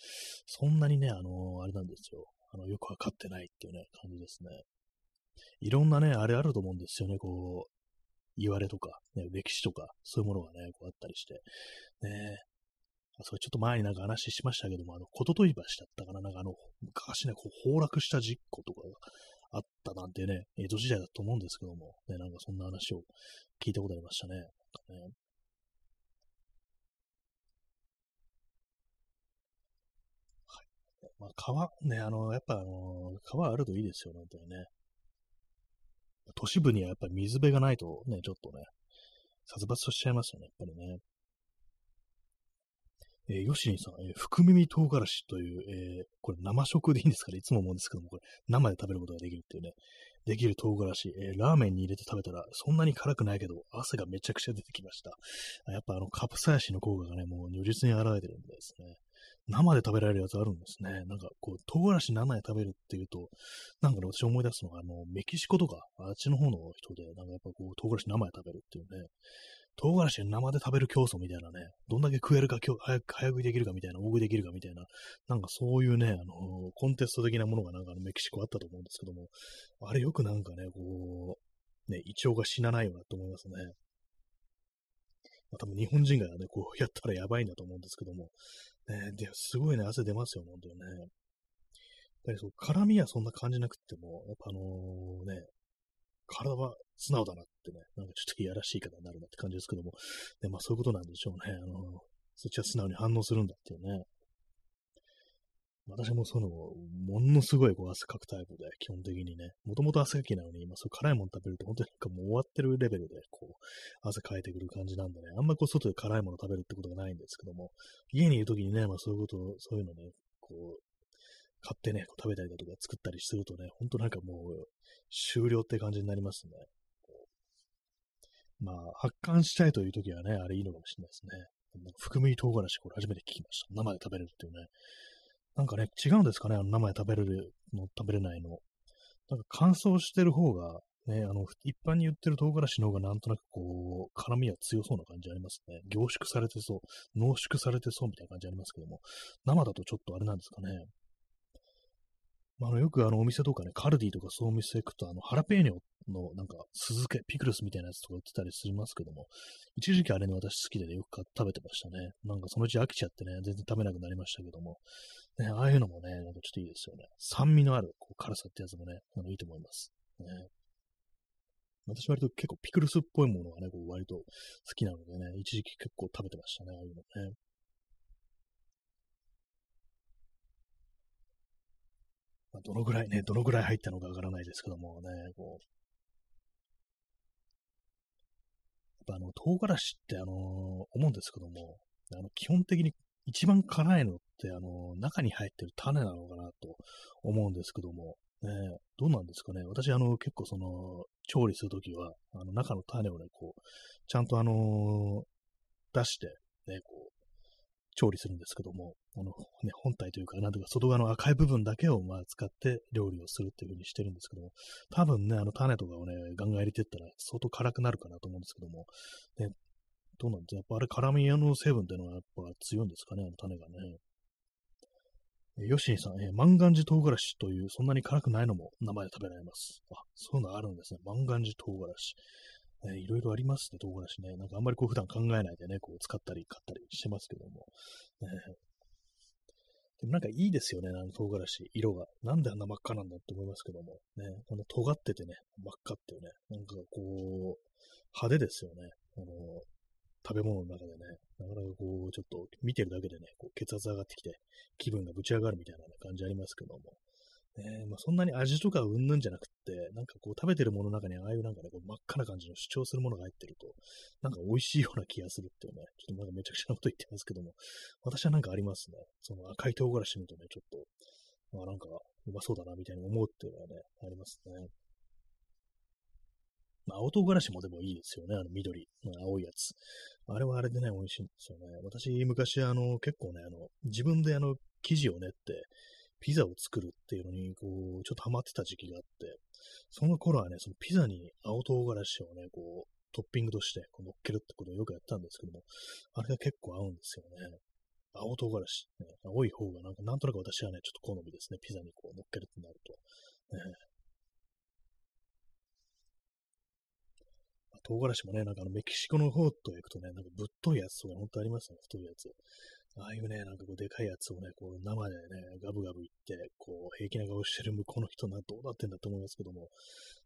そんなにね、あのー、あれなんですよ。あの、よくわかってないっていうね、感じですね。いろんなね、あれあると思うんですよね、こう、言われとか、ね、歴史とか、そういうものがね、こうあったりして、ね、あそれちょっと前になんか話しましたけども、あの、こととい橋だったかな、なんかあの、昔ね、こう崩落した実行とかがあったなんてね、江戸時代だと思うんですけども、ね、なんかそんな話を聞いたことありましたね。ねはい。まあ、川、ね、あの、やっぱあの、川あるといいですよ、本当にね。都市部にはやっぱり水辺がないとね、ちょっとね、殺伐としちゃいますよね、やっぱりね。えー、ヨシニさん、えー、福耳唐辛子という、えー、これ生食でいいんですかね？いつも思うんですけども、これ生で食べることができるっていうね、できる唐辛子、えー、ラーメンに入れて食べたら、そんなに辛くないけど、汗がめちゃくちゃ出てきました。やっぱあの、カプサイシの効果がね、もう如実に現れてるんですね。生で食べられるやつあるんですね。なんか、こう、唐辛子生で食べるっていうと、なんかね、私思い出すのが、あの、メキシコとか、あっちの方の人で、なんかやっぱこう、唐辛子生で食べるっていうね、唐辛子生で食べる競争みたいなね、どんだけ食えるか、早く、早食いできるかみたいな、大食いできるかみたいな、なんかそういうね、あの、コンテスト的なものがなんかあのメキシコあったと思うんですけども、あれよくなんかね、こう、ね、胃腸が死なないよなと思いますね。まあ、多分日本人がね、こう やったらやばいんだと思うんですけども、ね、で、すごいね、汗出ますよ、本当にね。やっぱりそう、辛みはそんな感じなくても、やっぱあのー、ね、体は素直だなってね、なんかちょっといやらしい方になるなって感じですけども、ね、まあそういうことなんでしょうね。あの、そっちは素直に反応するんだっていうね。私もその、ものすごいこう汗かくタイプで、基本的にね、もともと汗かきなのに、まあそう辛いもの食べると、本当になんかもう終わってるレベルで、こう、汗かいてくる感じなんでね、あんまりこう外で辛いもの食べるってことがないんですけども、家にいるときにね、まあそういうこと、そういうのね、こう、買ってね、こう食べたりだとか作ったりするとね、ほんとなんかもう、終了って感じになりますね。まあ、発汗したいという時はね、あれいいのかもしれないですね。含み唐辛子、これ初めて聞きました。生で食べれるっていうね。なんかね、違うんですかね、あの生で食べれるの、食べれないの。なんか乾燥してる方が、ね、あの、一般に売ってる唐辛子の方がなんとなくこう、辛みは強そうな感じありますね。凝縮されてそう、濃縮されてそうみたいな感じありますけども、生だとちょっとあれなんですかね。まあ、あのよくあのお店とかね、カルディとかそういう店行くと、あの、ハラペーニョのなんか酢漬け、ピクルスみたいなやつとか売ってたりしますけども、一時期あれね、私好きでね、よく食べてましたね。なんかそのうち飽きちゃってね、全然食べなくなりましたけども、ね、ああいうのもね、なんかちょっといいですよね。酸味のあるこう辛さってやつもね、あのいいと思います。ね、私割と結構ピクルスっぽいものがね、こう割と好きなのでね、一時期結構食べてましたね、ああいうのね。まあ、どのぐらいね、どのぐらい入ったのかわからないですけどもね、こう、やっぱあの、唐辛子ってあのー、思うんですけども、あの、基本的に一番辛いのって、あのー、中に入ってる種なのかなと思うんですけども、ね、どうなんですかね。私、あの、結構その、調理するときは、あの、中の種をね、こう、ちゃんとあのー、出して、ね、こう、調理するんですけども、あの、ね、本体というか、なんとか外側の赤い部分だけをまあ使って料理をするっていう風にしてるんですけども、多分ね、あの種とかをね、ガンガン入れてったら相当辛くなるかなと思うんですけども、ね、どうなんですか？やっぱあれ辛みの成分っていうのはやっぱ強いんですかね、あの種がね。ヨシニさん、えー、万願寺唐辛子という、そんなに辛くないのも名前で食べられます。あ、そういうのあるんですね。万願寺唐辛子。えー、いろいろありますね、唐辛子ね。なんかあんまりこう普段考えないでね、こう使ったり買ったりしてますけども。ね、でもなんかいいですよね、あの唐辛子、色が。なんであんな真っ赤なんだって思いますけども。ね、この尖っててね、真っ赤っていうね、なんかこう、派手ですよね。あの、食べ物の中でね、なかなかこう、ちょっと見てるだけでね、こう血圧上がってきて、気分がぶち上がるみたいな、ね、感じありますけども。ねまあ、そんなに味とかうんぬんじゃなくて、なんかこう食べてるものの中にああいうなんかね、こう真っ赤な感じの主張するものが入ってると、なんか美味しいような気がするっていうね、ちょっとなんかめちゃくちゃなこと言ってますけども、私はなんかありますね。その赤い唐辛子見るとね、ちょっと、まあなんかうまそうだなみたいに思うっていうのはね、ありますね。まあ、青唐辛子もでもいいですよね。あの緑、青いやつ。あれはあれでね、美味しいんですよね。私、昔、あの、結構ね、あの、自分であの、生地を練って、ピザを作るっていうのに、こう、ちょっとハマってた時期があって、その頃はね、そのピザに青唐辛子をね、こう、トッピングとしてこう乗っけるってことをよくやったんですけども、あれが結構合うんですよね。青唐辛子、ね、青い方がなんか、なんとなく私はね、ちょっと好みですね。ピザにこう乗っけるってなると。ね、唐辛子もね、なんかあのメキシコの方と行くとね、なんかぶっといやつとか本当ありますよね、太いやつ。ああいうね、なんかこうでかいやつをね、こう生でね、ガブガブいって、こう平気な顔してる向こうの人な、どうなってんだと思いますけども、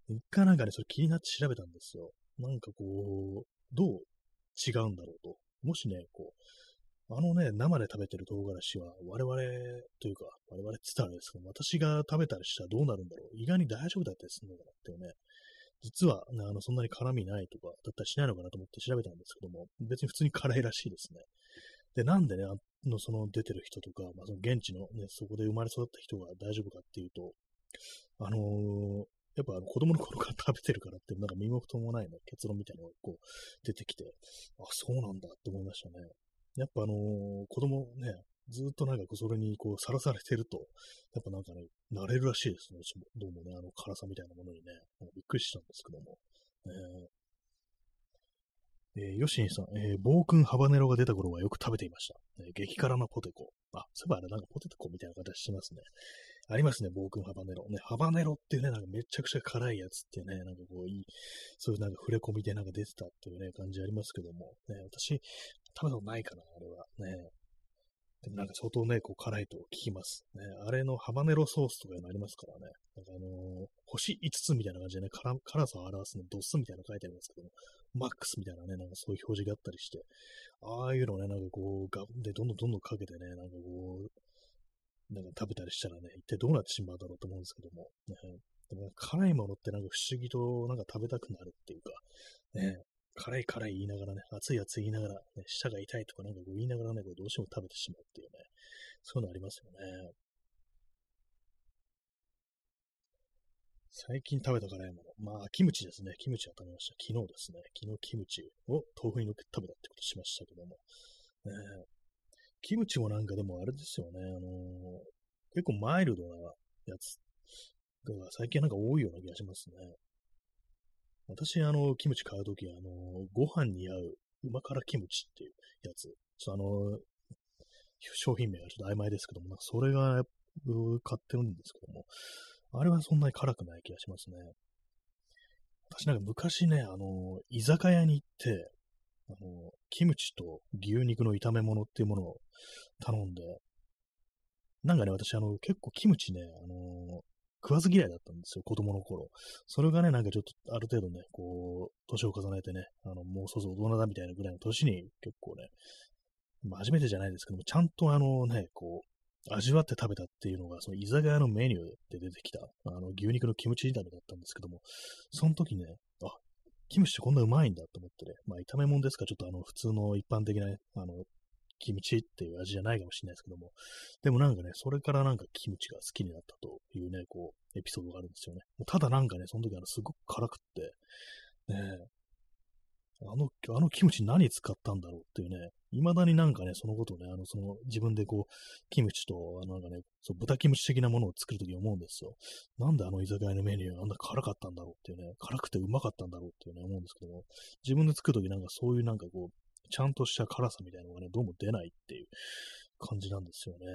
一回なんかね、それ気になって調べたんですよ。なんかこう、どう違うんだろうと。もしね、こう、あのね、生で食べてる唐辛子は、我々というか、我々って言ったらですけど、私が食べたりしたらどうなるんだろう。意外に大丈夫だったりするのかなっていうね、実は、ね、あの、そんなに辛みないとか、だったりしないのかなと思って調べたんですけども、別に普通に辛いらしいですね。で、なんでね、あの、その出てる人とか、まあ、その現地のね、そこで生まれ育った人が大丈夫かっていうと、あのー、やっぱあの子供の頃から食べてるからって、なんか身も蓋もないね、結論みたいなのがこう出てきて、あ、そうなんだって思いましたね。やっぱあのー、子供ね、ずっとなんかそれにこうさらされてると、やっぱなんかね、慣れるらしいですね。どうもね、あの辛さみたいなものにね、びっくりしたんですけども。えー、えー、ヨシンさん、えー、暴君ハバネロが出た頃はよく食べていました。えー、激辛のポテコ。あ、そういえばあれなんかポテコみたいな形してますね。ありますね、暴君ハバネロ。ね、ハバネロっていうね、なんかめちゃくちゃ辛いやつってね、なんかこういい、そういうなんか触れ込みでなんか出てたっていうね、感じありますけども、ね、私、食べたことないかな、あれは。ね、でもなんか相当ね、こう辛いと聞きます。ね、あれのハバネロソースとかいうのありますからね。なんかあのー、星5つみたいな感じでね、辛辛さを表すね、ドスみたいなの書いてありますけども、マックスみたいなね、なんかそういう表示があったりして、ああいうのね、なんかこう、ガでどんどんどんどんかけてね、なんかこう、なんか食べたりしたらね、一体どうなってしまうだろうと思うんですけども、ね、でも辛いものってなんか不思議となんか食べたくなるっていうか、ね、辛い辛い言いながらね、熱い熱い言いながら、ね、舌が痛いとかなんかこう言いながらね、こうどうしても食べてしまうっていうね、そういうのありますよね。最近食べた辛いもの。まあ、キムチですね。キムチは食べました。昨日ですね。昨日キムチを豆腐にのっけて食べたってことしましたけども。ね、キムチもなんかでもあれですよね。あのー、結構マイルドなやつが最近なんか多いような気がしますね。私、あの、キムチ買うとき、あの、ご飯に合う旨辛キムチっていうやつ。ちょっとあの、商品名はちょっと曖昧ですけども、なんかそれが買ってるんですけども、あれはそんなに辛くない気がしますね。私なんか昔ね、あの、居酒屋に行って、あの、キムチと牛肉の炒め物っていうものを頼んで、なんかね、私、あの、結構キムチね、あの、食わず嫌いだったんですよ、子供の頃。それがね、なんかちょっとある程度ね、こう、年を重ねてね、あの、もうそろそろ大人だみたいなぐらいの年に結構ね、まあ初めてじゃないですけども、ちゃんとあのね、こう、味わって食べたっていうのが、その居酒屋のメニューで出てきた、あの、牛肉のキムチ炒めだったんですけども、その時ね、あ、キムチってこんなうまいんだと思ってね、まあ炒め物ですかちょっとあの、普通の一般的な、ね、あの、キムチっていう味じゃないかもしれないですけども、でもなんかね、それからなんかキムチが好きになったというね、こう、エピソードがあるんですよね。もうただなんかね、その時あの、すごく辛くって、ね、あの、あのキムチ何使ったんだろうっていうね、未だになんかね、そのことをね、あの、その、自分でこう、キムチと、あの、なんかね、そう豚キムチ的なものを作るとき思うんですよ。なんであの居酒屋のメニューあんな辛かったんだろうっていうね、辛くてうまかったんだろうっていうね、思うんですけども、自分で作るときなんかそういうなんかこう、ちゃんとした辛さみたいなのがね、どうも出ないっていう感じなんですよね。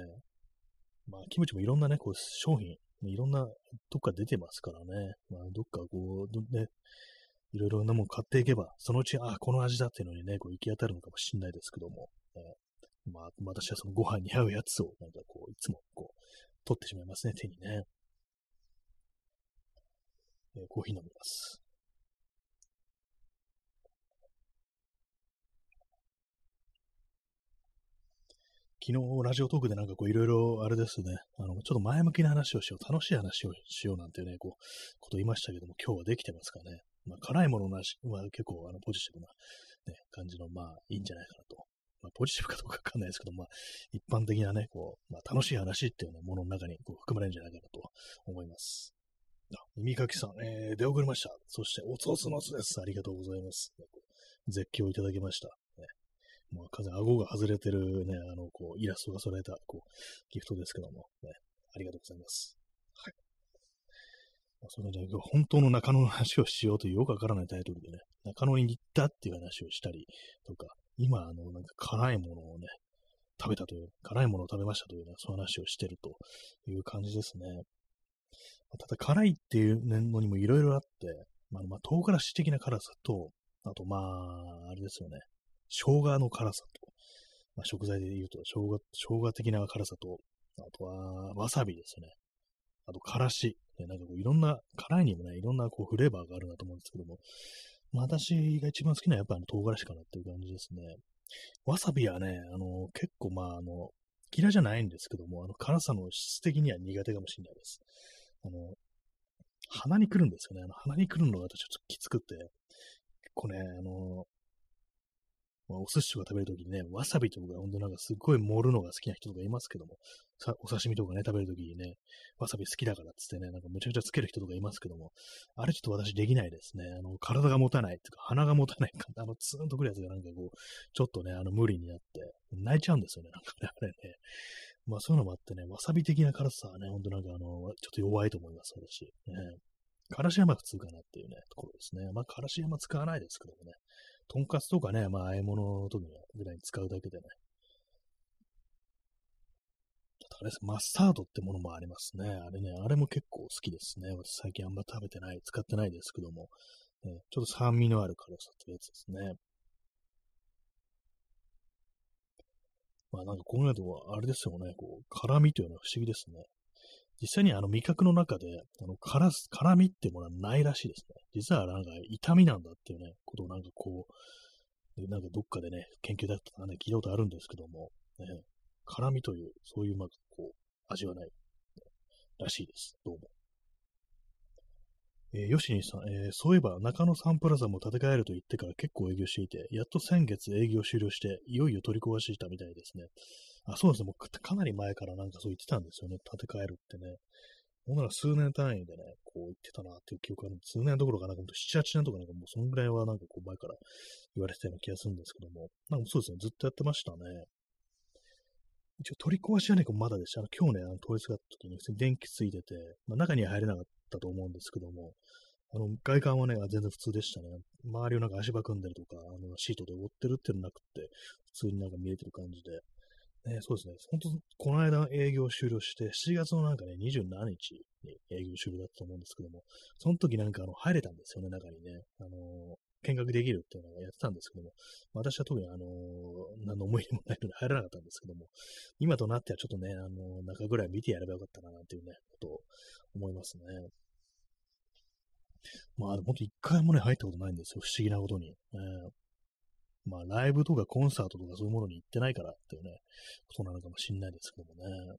まあ、キムチもいろんなね、こう、商品、いろんな、どっか出てますからね。まあ、どっかこう、ね、いろいろなもん買っていけば、そのうち、あ、この味だっていうのにね、こう行き当たるのかもしれないですけども、え、まあ、私はそのご飯に合うやつを、なんかこう、いつもこう、取ってしまいますね、手にね。えー、コーヒー飲みます。昨日、ラジオトークでなんかこう、いろいろ、あれですね、あの、ちょっと前向きな話をしよう、楽しい話をしようなんてね、こう、こと言いましたけども、今日はできてますかね。まあ、辛いものなしは結構あのポジティブな、ね、感じの、まあ、いいんじゃないかなと。まあ、ポジティブかどうかわかんないですけど、まあ、一般的なね、こう、まあ、楽しい話っていうね、ものの中にこう含まれるんじゃないかなと思います。あ、耳かきさん、えー、出遅れました。そして、おつおつのつです。ありがとうございます。絶叫いただきました。ね、もう完全顎が外れてるね、あの、こう、イラストが添えた、こう、ギフトですけども、ね、ありがとうございます。まあ、それじゃ本当の中野の話をしようというよくわからないタイトルでね、中野に行ったっていう話をしたりとか、今、あの、なんか辛いものをね、食べたという、辛いものを食べましたというね、そういう話をしてるという感じですね。ただ、辛いっていうのにもいろいろあって、まあ、まあ、唐辛子的な辛さと、あと、まあ、あれですよね、生姜の辛さと、まあ、食材で言うと、生姜、生姜的な辛さと、あとは、わさびですね。あと、からし。ね、なんかこう、いろんな、辛いにもね、いろんなこうフレーバーがあるなと思うんですけども、まあ、私が一番好きなのはやっぱり唐辛子かなっていう感じですね。わさびはね、あの、結構まあ、あの、嫌いじゃないんですけども、あの、辛さの質的には苦手かもしれないです。あの、鼻に来るんですよね。あの、鼻に来るのが私ちょっときつくて、結構ね、あの、まあ、お寿司とか食べるときにね、わさびとか、ほんとなんかすっごい盛るのが好きな人とかいますけども、さお刺身とかね、食べるときにね、わさび好きだからっつってね、なんかめちゃくちゃつける人とかいますけども、あれちょっと私できないですね。あの、体が持たないっていうか、鼻が持たないか、あの、ツーンとくるやつがなんかこう、ちょっとね、あの、無理になって、泣いちゃうんですよね、なんかね、あれね。まあそういうのもあってね、わさび的な辛さはね、ほんとなんかあの、ちょっと弱いと思います、私。ね、からし山普通かなっていうね、ところですね。まあ、からし山使わないですけどもね。とんかつとかね、まあ、和え物の時にぐらいに使うだけでね。あれです。マスタードってものもありますね。あれね、あれも結構好きですね。私最近あんま食べてない、使ってないですけども。ね、ちょっと酸味のある辛さってやつですね。まあなんかこういうのはあれですよね。こう、辛味というのは不思議ですね。実際にあの味覚の中で、あの辛辛みってものはないらしいですね。実はなんか痛みなんだっていうね、ことをなんかこう、なんかどっかでね、研究だったかね、聞いたことあるんですけども、ね、辛みという、そういうまあこう、味はない、らしいです。どうも。えー、ヨシニさん、えー、そういえば中野サンプラザも建て替えると言ってから結構営業していて、やっと先月営業終了して、いよいよ取り壊していたみたいですね。あ、そうですね。もうかなり前からなんかそう言ってたんですよね。建て替えるってね。ほんなら数年単位でね、こう言ってたなっていう記憶がある数年どころかなんか7、8年とかなんかもうそんぐらいはなんかこう前から言われてたような気がするんですけども、なんかそうですね、ずっとやってましたね。一応取り壊しはね、まだでした。あの今日ね、あの通りすがった時に普通に電気ついてて、まあ、中には入れなかったと思うんですけども、あの、外観はね、全然普通でしたね。周りをなんか足場組んでるとか、あの、シートで覆ってるっていうのなくって、普通になんか見えてる感じで。ね、そうですね。本当この間営業終了して、7月のなんかね、27日に営業終了だったと思うんですけども、その時なんかあの、入れたんですよね、中にね。あのー、見学できるっていうのをやってたんですけども、私は特にあのー、何の思い入れもないので入らなかったんですけども、今となってはちょっとね、あのー、中ぐらい見てやればよかったな、なんていうね、ことを思いますね。まあ、ほんと一回もね、入ったことないんですよ。不思議なことに。えー、まあ、ライブとかコンサートとかそういうものに行ってないからっていうね、ことなのかもしんないですけどもね。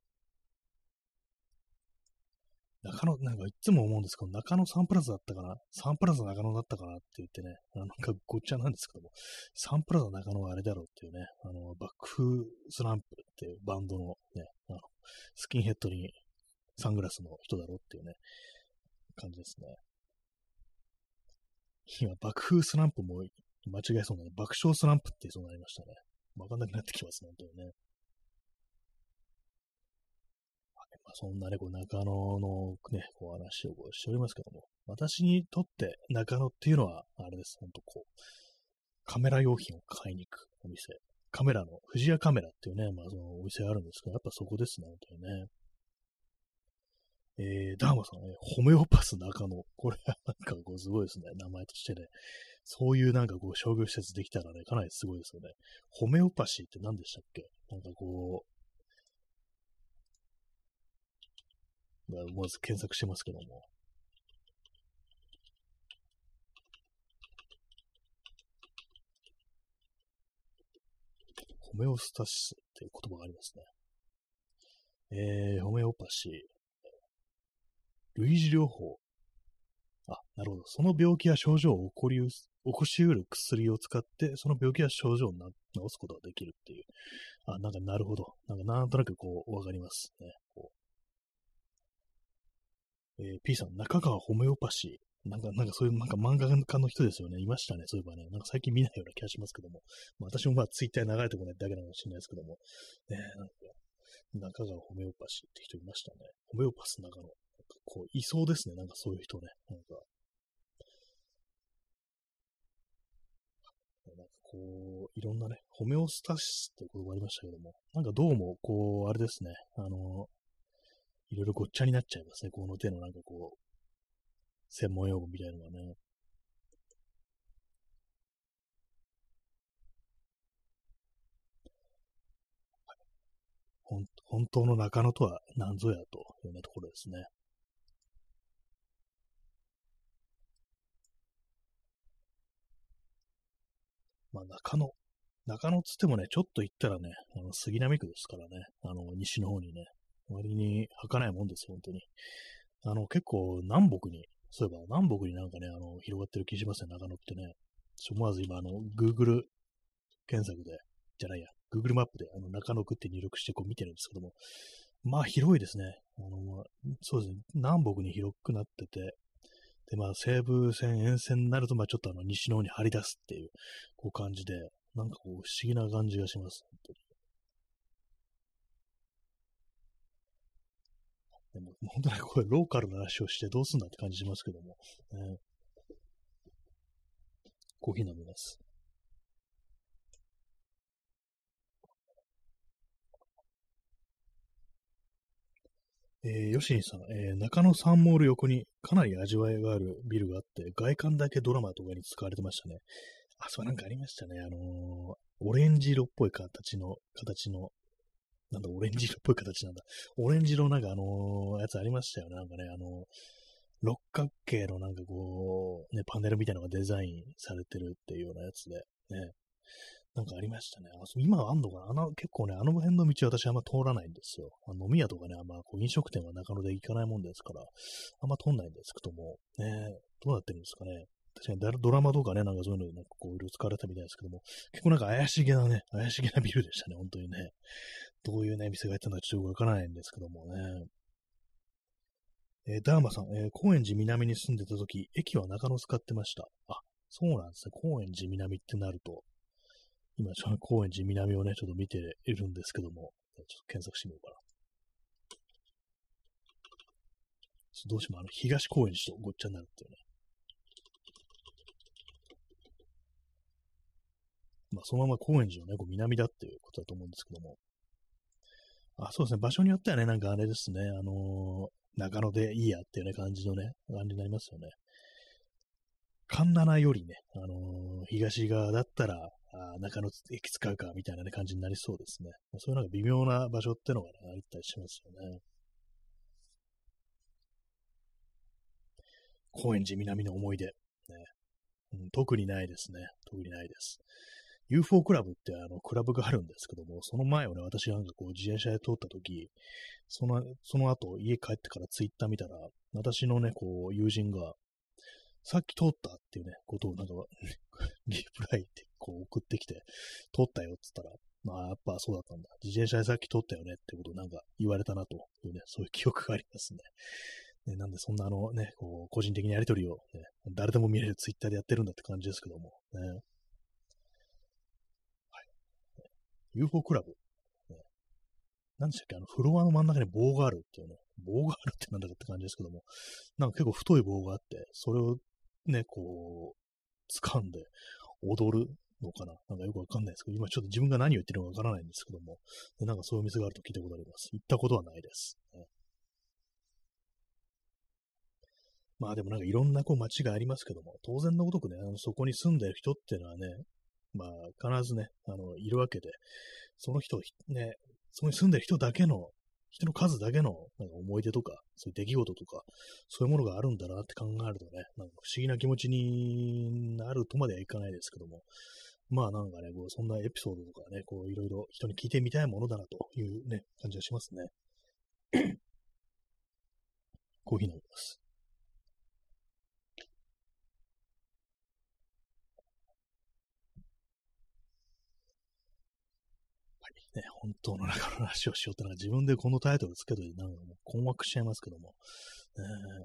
中野、なんかいつも思うんですけど、中野サンプラザだったかな？サンプラザ中野だったかなって言ってね、なんかごっちゃなんですけども、サンプラザ中野はあれだろうっていうね、あの、バックスランプっていうバンドのね、あの、スキンヘッドにサングラスの人だろうっていうね、感じですね。今、爆風スランプも間違えそうなね、爆笑スランプって言いそうになりましたね。わかんなくなってきますね、本当にね。まあ、そんなね、こう中野のね、こう話をこうしておりますけども、私にとって中野っていうのは、あれです、ほんとこう、カメラ用品を買いに行くお店。カメラの、富士屋カメラっていうね、まあそのお店あるんですけど、やっぱそこですね、本当にね。えー、ダーマさん、ね、ホメオパス中野。これはなんかこうすごいですね。名前としてね。そういうなんかこう商業施設できたらね、かなりすごいですよね。ホメオパシーって何でしたっけ？なんかこう、まあ、まず検索してますけども。ホメオスタシスっていう言葉がありますね。えー、ホメオパシー。類似療法。あ、なるほど。その病気や症状を起こりうす起こしうる薬を使って、その病気や症状を治すことができるっていう。あ、なんかなるほど。なんかなんとなくこう、わかりますね。こうえー、P さん、中川ホメオパシー。なんか、なんかそういうなんか漫画家の人ですよね。いましたね。そういえばね。なんか最近見ないような気がしますけども。まあ、私もまあツイッター流れてこないだけなのかもしれないですけども。ねなんか、中川ホメオパシーって人いましたね。ホメオパス中野。こう、いそうですね。なんかそういう人ね。なんか。なんかこう、いろんなね、ホメオスタシスって言葉ありましたけども、なんかどうも、こう、あれですね。あの、いろいろごっちゃになっちゃいますね。この手のなんかこう、専門用語みたいなのがね。本当の中野とは何ぞやというようなところですね。まあ、中野。中野っつってもね、ちょっと行ったらね、あの杉並区ですからね、あの、西の方にね、割に儚いもんです、本当に。あの、結構南北に、そういえば南北になんかね、あの、広がってる気しますね、中野ってね。思わず今、あの、Google 検索で、じゃないや、Google マップで、あの、中野区って入力してこう見てるんですけども、まあ広いですね。あの、そうですね、南北に広くなってて、で、まあ、西武線沿線になると、まあ、ちょっとあの、西の方に張り出すっていう、こう感じで、なんかこう、不思議な感じがします。本当にでも、本当にこれ、ローカルな話をしてどうすんだって感じしますけども、ね、コーヒー飲みます。えー、吉井さん、えー、中野サンモール横にかなり味わいがあるビルがあって、外観だけドラマとかに使われてましたね。あ、そうなんかありましたね。あのー、オレンジ色っぽい形の、形の、なんだ、オレンジ色っぽい形なんだ。オレンジ色なんかあの、やつありましたよね。なんかね、あの、六角形のなんかこう、ね、パネルみたいなのがデザインされてるっていうようなやつで、ね、なんかありましたね。あ今はあんのかな？あの、結構ね、あの辺の道私あんま通らないんですよ。あ飲み屋とかね、あんまこう飲食店は中野で行かないもんですから、あんま通んないんですけども、ね、どうなってるんですかね。確かにドラマとかね、なんかそういうのなんかこういろいろ使われたみたいですけども、結構なんか怪しげなね、怪しげなビルでしたね、本当にね。どういうね、店がやったのかちょっとわからないんですけどもね。えー、ダーマさん、えー、高円寺南に住んでた時、駅は中野使ってました。あ、そうなんですね。高円寺南ってなると、今、ちょっと高円寺南をね、ちょっと見ているんですけども、ちょっと検索してみようかな。どうしてもあの、東高円寺とごっちゃになるっていうね。まあ、そのまま高円寺のね、こう南だっていうことだと思うんですけども。あ、そうですね。場所によってはね、なんかあれですね、あのー、中野でいいやっていうね、感じのね、感じになりますよね。神奈よりね、あのー、東側だったら、あ中野駅使うか、みたいな、ね、感じになりそうですね。そういうなんか微妙な場所ってのが、ね、あったりしますよね。高円寺南の思い出。ねうん、特にないですね。特にないです。UFO クラブってあのクラブがあるんですけども、その前をね、私なんかこう自転車で通った時、その、その後家帰ってからツイッター見たら、私のね、こう友人が、さっき通ったっていうね、ことをなんか、リプライってこう送ってきて、通ったよって言ったら、まあやっぱそうだったんだ。自転車でさっき通ったよねってことをなんか言われたなというね、そういう記憶がありますね。ねなんでそんなあのね、こう個人的にやりとりを、ね、誰でも見れるツイッターでやってるんだって感じですけども、ね。はい UFO クラブ。ね、何でしたっけ？あの、フロアの真ん中に棒があるっていうね。棒があるってなんだかって感じですけども、なんか結構太い棒があって、それをね、こう、掴んで踊るのかななんかよくわかんないですけど、今ちょっと自分が何を言ってるのかわからないんですけども、でなんかそういう店があると聞いたことあります。行ったことはないです。ね、まあでもなんかいろんなこう街がありますけども、当然のごとくね、あのそこに住んでる人っていうのはね、まあ、必ずね、あの、いるわけで、その人、ね、そこに住んでる人だけの、人の数だけのなんか思い出とか、そういう出来事とか、そういうものがあるんだなって考えるとね、なんか不思議な気持ちになるとまではいかないですけども、まあなんかね、こうそんなエピソードとかね、こういろいろ人に聞いてみたいものだなというね、感じがしますね。コーヒー飲みます。ね、本当の中の話をしようってのは自分でこのタイトルつけといてなんかもう困惑しちゃいますけども。え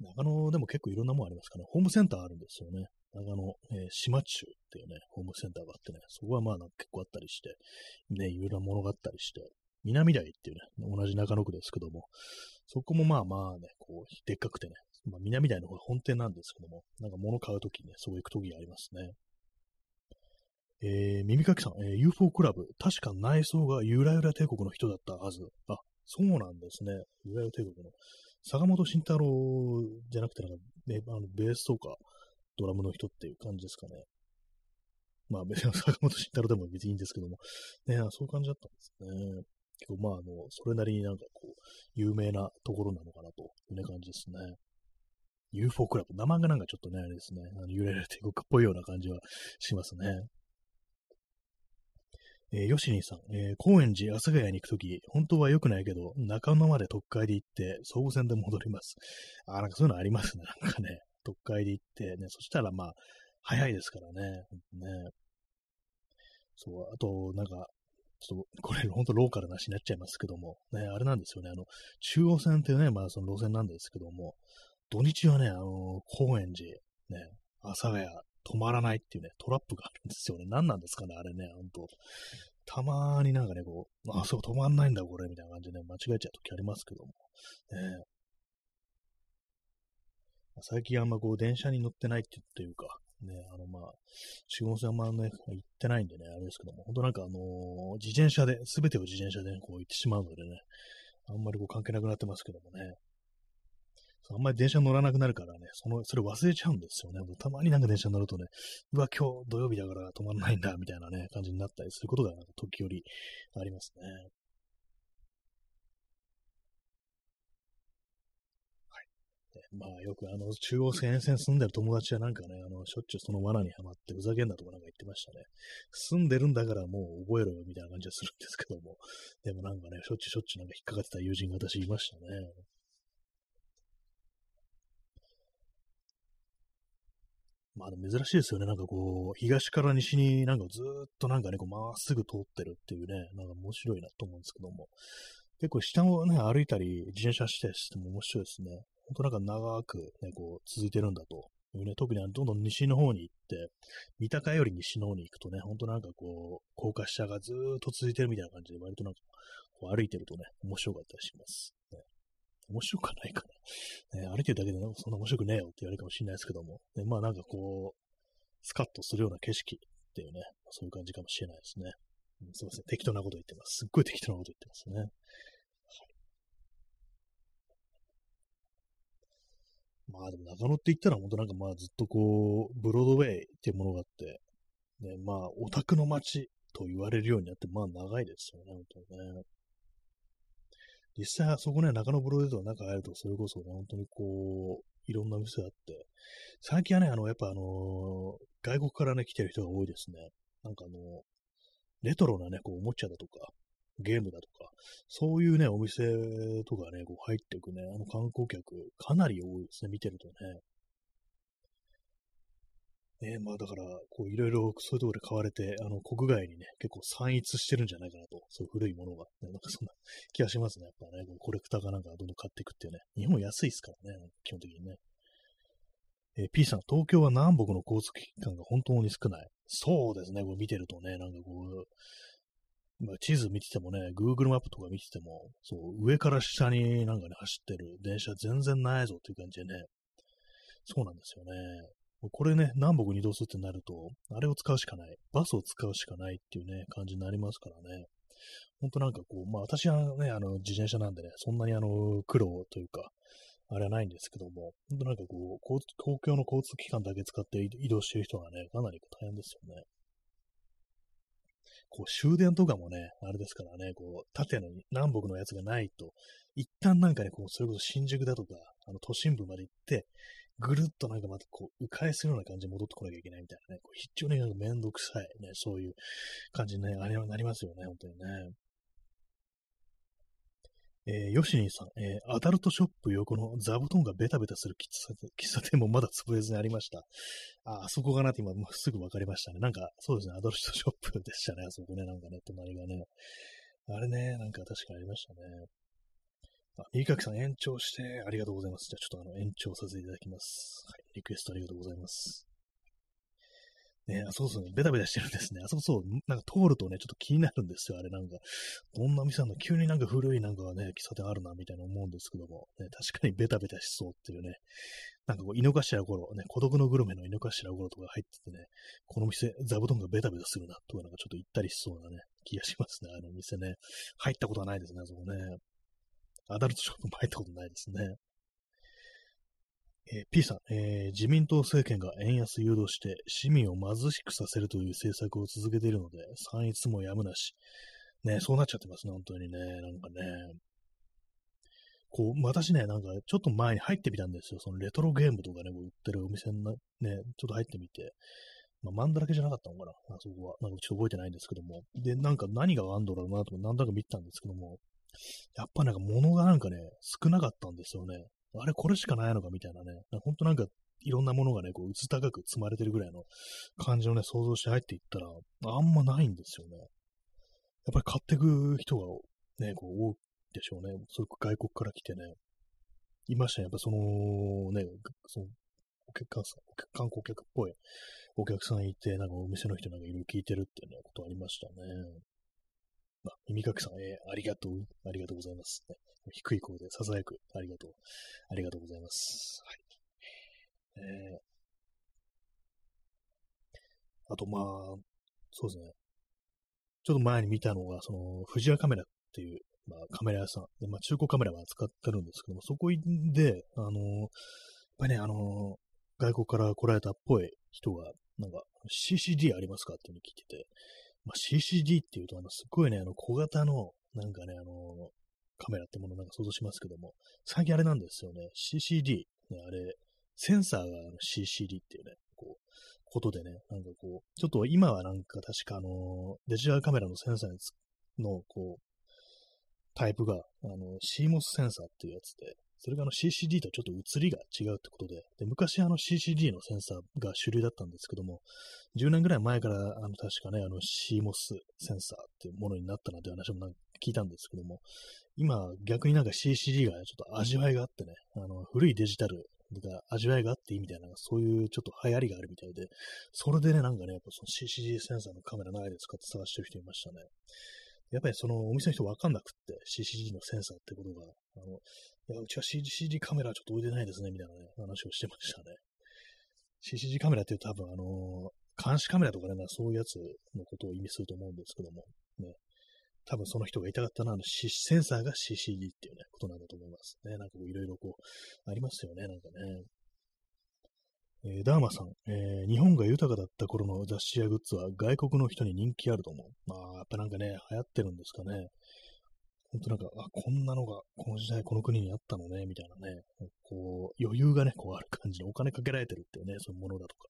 長野でも結構いろんなもんありますかね。ホームセンターあるんですよね。長野、えー、島中っていうね、ホームセンターがあってね、そこはまあなんか結構あったりして、ね、いろいろなものがあったりして、南台っていうね、同じ中野区ですけども、そこもまあまあね、こう、でっかくてね、まあ、南台の方が本店なんですけども、なんか物買うときにね、そう行くときありますね。えー、耳かきさん、えー、UFO クラブ、確か内装がゆらゆら帝国の人だったはず。あ、そうなんですね。ゆらゆら帝国の。坂本慎太郎じゃなくて、なんか、ね、あのベースとかドラムの人っていう感じですかね。まあ別に坂本慎太郎でも別にいいんですけども、ね、そういう感じだったんですね。結構まあ、あの、それなりになんかこう、有名なところなのかなというね感じですね。UFO クラブ、名前がなんかちょっとね、あれですね、あの、ゆらゆら帝国っぽいような感じはしますね。えー、ヨシニーさん、えー、高円寺、阿佐ヶ谷に行くとき、本当は良くないけど、中野まで特会で行って、総武線で戻ります。あ、なんかそういうのありますね。なんかね、特会で行ってね、そしたらまあ、早いですからね。ねそう、あと、なんか、ちょっと、これ、ほんとローカルな話になっちゃいますけども、ね、あれなんですよね、あの、中央線っていうね、まあ、その路線なんですけども、土日はね、あの、高円寺、ね、阿佐ヶ谷、止まらないっていうね、トラップがあるんですよね。何なんですかね、あれね、ほんと。たまーになんかね、こう、あ、そう、止まんないんだ、これ、みたいな感じで、ね、間違えちゃう時ありますけども。ね、最近あんまこう、電車に乗ってないっていうか、ね、あの、まあ、中央線あんまね、行ってないんでね、あれですけども、本当なんかあのー、自転車で、すべてを自転車で、ね、こう行ってしまうのでね、あんまりこう関係なくなってますけどもね。あんまり電車乗らなくなるからね、その、それ忘れちゃうんですよね。たまになんか電車乗るとね、うわ、今日土曜日だから止まらないんだ、みたいなね、感じになったりすることが、なんか時折ありますね。はい。まあ、よくあの、中央線沿線住んでる友達はなんかね、あの、しょっちゅうその罠にはまってふざけんなとかなんか言ってましたね。住んでるんだからもう覚えろよ、みたいな感じはするんですけども。でもなんかね、しょっちゅうしょっちゅうなんか引っかかってた友人が私いましたね。まあ珍しいですよね。なんかこう、東から西になんかずっとなんかね、こうまっすぐ通ってるっていうね、なんか面白いなと思うんですけども。結構下をね、歩いたり、自転車したりしても面白いですね。ほんとなんか長くね、こう、続いてるんだというね、特にどんどん西の方に行って、三鷹より西の方に行くとね、ほんとなんかこう、高架下がずーっと続いてるみたいな感じで、割となんか、こう歩いてるとね、面白かったりします。面白くはないかな。ね、歩いてるだけでなんかそんな面白くねえよって言われるかもしれないですけども、ね、まあなんかこう、スカッとするような景色っていうね、そういう感じかもしれないですね。うん、すいません。適当なこと言ってます。すっごい適当なこと言ってますね。まあでも中野って言ったら本当なんかまあずっとこう、ブロードウェイっていうものがあって、ね、まあオタクの街と言われるようになってまあ長いですよね、本当にね。実際そこね、中野ブロードとか中入るとそれこそね、本当にこう、いろんな店があって、最近はね、あの、やっぱあのー、外国からね、来てる人が多いですね。なんかあの、レトロなね、こう、おもちゃだとか、ゲームだとか、そういうね、お店とかね、こう入っていくね、あの観光客、かなり多いですね、見てるとね。ねまあだから、こういろいろそういうところで買われて、あの国外にね、結構散逸してるんじゃないかなと、そういう古いものが、ね、なんかそんな気がしますね。やっぱね、こうコレクターがなんかどんどん買っていくっていうね。日本安いですからね、基本的にね。えー、P さん、東京は南北の交通機関が本当に少ない。そうですね、これ見てるとね、なんかこう、まあ、地図見ててもね、Google マップとか見てても、そう、上から下になんかね、走ってる電車全然ないぞっていう感じでね、そうなんですよね。これね、南北に移動するってなると、あれを使うしかない。バスを使うしかないっていうね、感じになりますからね。ほんとなんかこう、まあ私はね、あの、自転車なんでね、そんなにあの、苦労というか、あれはないんですけども、ほんとなんかこう、公共の交通機関だけ使って移動してる人がね、かなり大変ですよね。こう終電とかもね、あれですからね、こう、縦の南北のやつがないと、一旦なんかね、こう、それこそ新宿だとか、あの都心部まで行って、ぐるっとなんかまたこう、迂回するような感じで戻ってこなきゃいけないみたいなね、こう非常にめんどくさいね、そういう感じに、なりますよね、本当にね。えー、ヨシニーさん、えー、アダルトショップ横の座布団がベタベタする喫茶喫茶店もまだ潰れずにありました。あ、あそこかなって今、すぐ分かりましたね。なんか、そうですね、アダルトショップでしたね、あそこね、なんかね、隣がね。あれね、なんか確かありましたね。あ、右かきさん延長してありがとうございます。じゃあちょっとあの延長させていただきます。はい、リクエストありがとうございます。ね、あ、そうそう、ねベタベタしてるんですね。あそこそう、なんか通るとね、ちょっと気になるんですよ、あれなんか。どんな店なの急になんか古いなんかね、喫茶店あるな、みたいな思うんですけども、ね、確かにベタベタしそうっていうね。なんかこう、井の頭頃、ね、孤独のグルメの井の頭頃とか入っててね、この店、座布団がベタベタするな、とかなんかちょっと行ったりしそうなね、気がしますね、あの店ね。入ったことはないですね、あそこね。アダルトショップも入ったことないですね。えー、P さん、えー、自民党政権が円安誘導して市民を貧しくさせるという政策を続けているので、散逸もやむなし。ね、そうなっちゃってますね、本当にね。なんかね。こう、私ね、なんかちょっと前に入ってみたんですよ。そのレトロゲームとかね、こう売ってるお店にね、ちょっと入ってみて。まあ、マンだらけじゃなかったのかな、あそこは。なんかちょっと覚えてないんですけども。で、なんか何があんだろうなと何だか見たんですけども、やっぱなんか物がなんかね、少なかったんですよね。あれこれしかないのかみたいなね、ほんとなんかいろんなものがね、こう、薄高く積まれてるぐらいの感じをね、想像して入っていったら、あんまないんですよね。やっぱり買ってく人がね、こう、多いでしょうね。それ外国から来てね。いましたね。やっぱその、ね、その、お客さん、観光客っぽいお客さんいて、なんかお店の人なんかいろいろ聞いてるっていうね、ことありましたね。あ、耳かきさん、えー、ありがとう、ありがとうございます、ね。低い声で囁く、ありがとう、ありがとうございます。はい。えー、あと、まあ、そうですね。ちょっと前に見たのが、その、富士屋カメラっていう、まあ、カメラ屋さんで、まあ、中古カメラは使ってるんですけども、そこで、あのやっぱりね、あの外国から来られたっぽい人が、なんか、CCD ありますかっていうふうに聞いてて、まあ、CCD っていうと、あの、すっごいね、あの、小型の、なんかね、あの、カメラってものなんか想像しますけども、最近あれなんですよね、CCD、ね、あれ、センサーが CCD っていうね、こう、ことでね、なんかこう、ちょっと今はなんか確かあの、デジタルカメラのセンサーの、こう、タイプが、あの、CMOS センサーっていうやつで、それがあの CCD とちょっと映りが違うってことで、で昔あの CCD のセンサーが主流だったんですけども、10年ぐらい前からあの確かね、あの CMOS センサーっていうものになったなんて話も聞いたんですけども、今逆になんか CCD がちょっと味わいがあってね、あの古いデジタルが味わいがあっていいみたいな、そういうちょっと流行りがあるみたいで、それでね、なんかね、やっぱその CCD センサーのカメラないですかって探してる人いましたね。やっぱりそのお店の人わかんなくって、CCD のセンサーってことが、あの、いや、うちは CCD カメラちょっと置いてないですね、みたいなね、話をしてましたね。CCD カメラって言う多分あの、監視カメラとかね、そういうやつのことを意味すると思うんですけども、ね。多分その人がいたかったのはあの、センサーが CCD っていうね、ことなんだと思いますね。なんかこういろいろこう、ありますよね、なんかね。えー、ダーマさん、えー、日本が豊かだった頃の雑誌やグッズは外国の人に人気あると思う。まあ、やっぱなんかね、流行ってるんですかね。ほんとなんか、あ、こんなのがこの時代この国にあったのね、みたいなね、こう、余裕がね、こうある感じでお金かけられてるっていうね、そういうものだとか、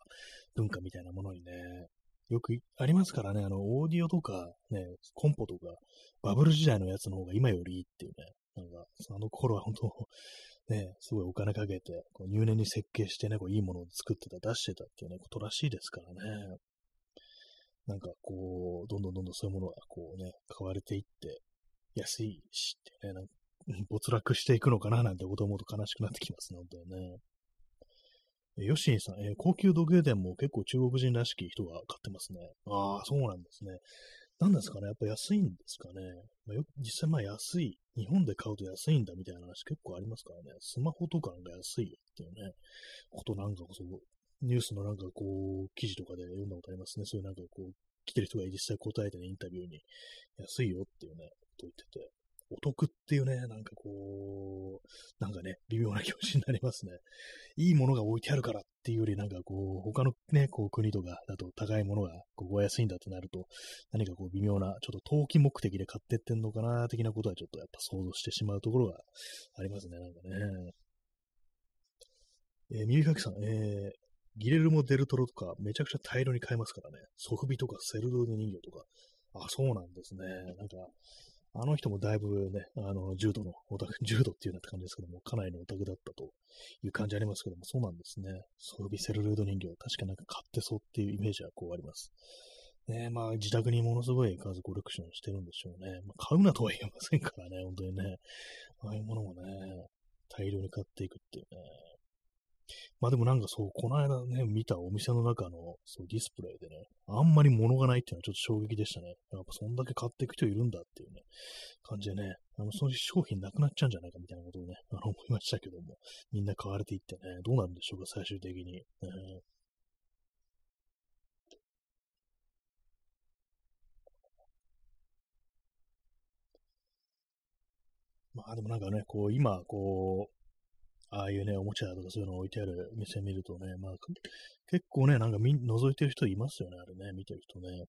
文化みたいなものにね、よくありますからね、あの、オーディオとか、ね、コンポとか、バブル時代のやつの方が今よりいいっていうね、なんか、あの頃は本当、ね、すごいお金かけて、こう入念に設計してね、こういいものを作ってた、出してたっていうね、ことらしいですからね。なんかこう、どんどんどんどんそういうものがこうね、買われていって、安いしってね、なんか 没落していくのかななんてこと思うと悲しくなってきますね、本当にね。ヨシンさん、えー、高級時計店も結構中国人らしき人が買ってますね。ああ、そうなんですね。何ですかねやっぱ安いんですかね、まあ、よ実際まあ安い。日本で買うと安いんだみたいな話結構ありますからね。スマホとかなんか安いよっていうね、ことなんかこそ、ニュースのなんかこう、記事とかで読んだことありますね。そういうなんかこう、来てる人が実際答えてね、インタビューに、安いよっていうね、と言ってて。お得っていうね、なんかこう、なんかね、微妙な気持ちになりますね。いいものが置いてあるからっていうより、なんかこう、他のね、こう国とかだと高いものがこうお安いんだってなると、何かこう微妙な、ちょっと投機目的で買ってってんのかな、的なことはちょっとやっぱ想像してしまうところがありますね、なんかね。えー、耳かきさん、えー、ギレルモ・デルトロとかめちゃくちゃ大量に買えますからね。ソフビとかセルドーネ人形とか。あ、そうなんですね。なんか、あの人もだいぶね、あの、重度のオタク、重度っていうような感じですけども、かなりのオタクだったという感じありますけども、そうなんですね。ソルビセルルード人形、確かなんか買ってそうっていうイメージはこうあります。ねまあ、自宅にものすごい数コレクションしてるんでしょうね。まあ、買うなとは言えませんからね、本当にね。ああいうものもね、大量に買っていくっていうね。まあでもなんかそう、この間ね、見たお店の中のそうディスプレイでね、あんまり物がないっていうのはちょっと衝撃でしたね。やっぱそんだけ買っていく人いるんだっていうね、感じでね、あの、その商品なくなっちゃうんじゃないかみたいなことをね、あの思いましたけども、みんな買われていってね、どうなるんでしょうか、最終的に。まあでもなんかね、こう今、こう、ああいうね、おもちゃとかそういうの置いてある店見るとね、まあ、結構ね、なんかみ覗いてる人いますよね、あれね、見てる人ね。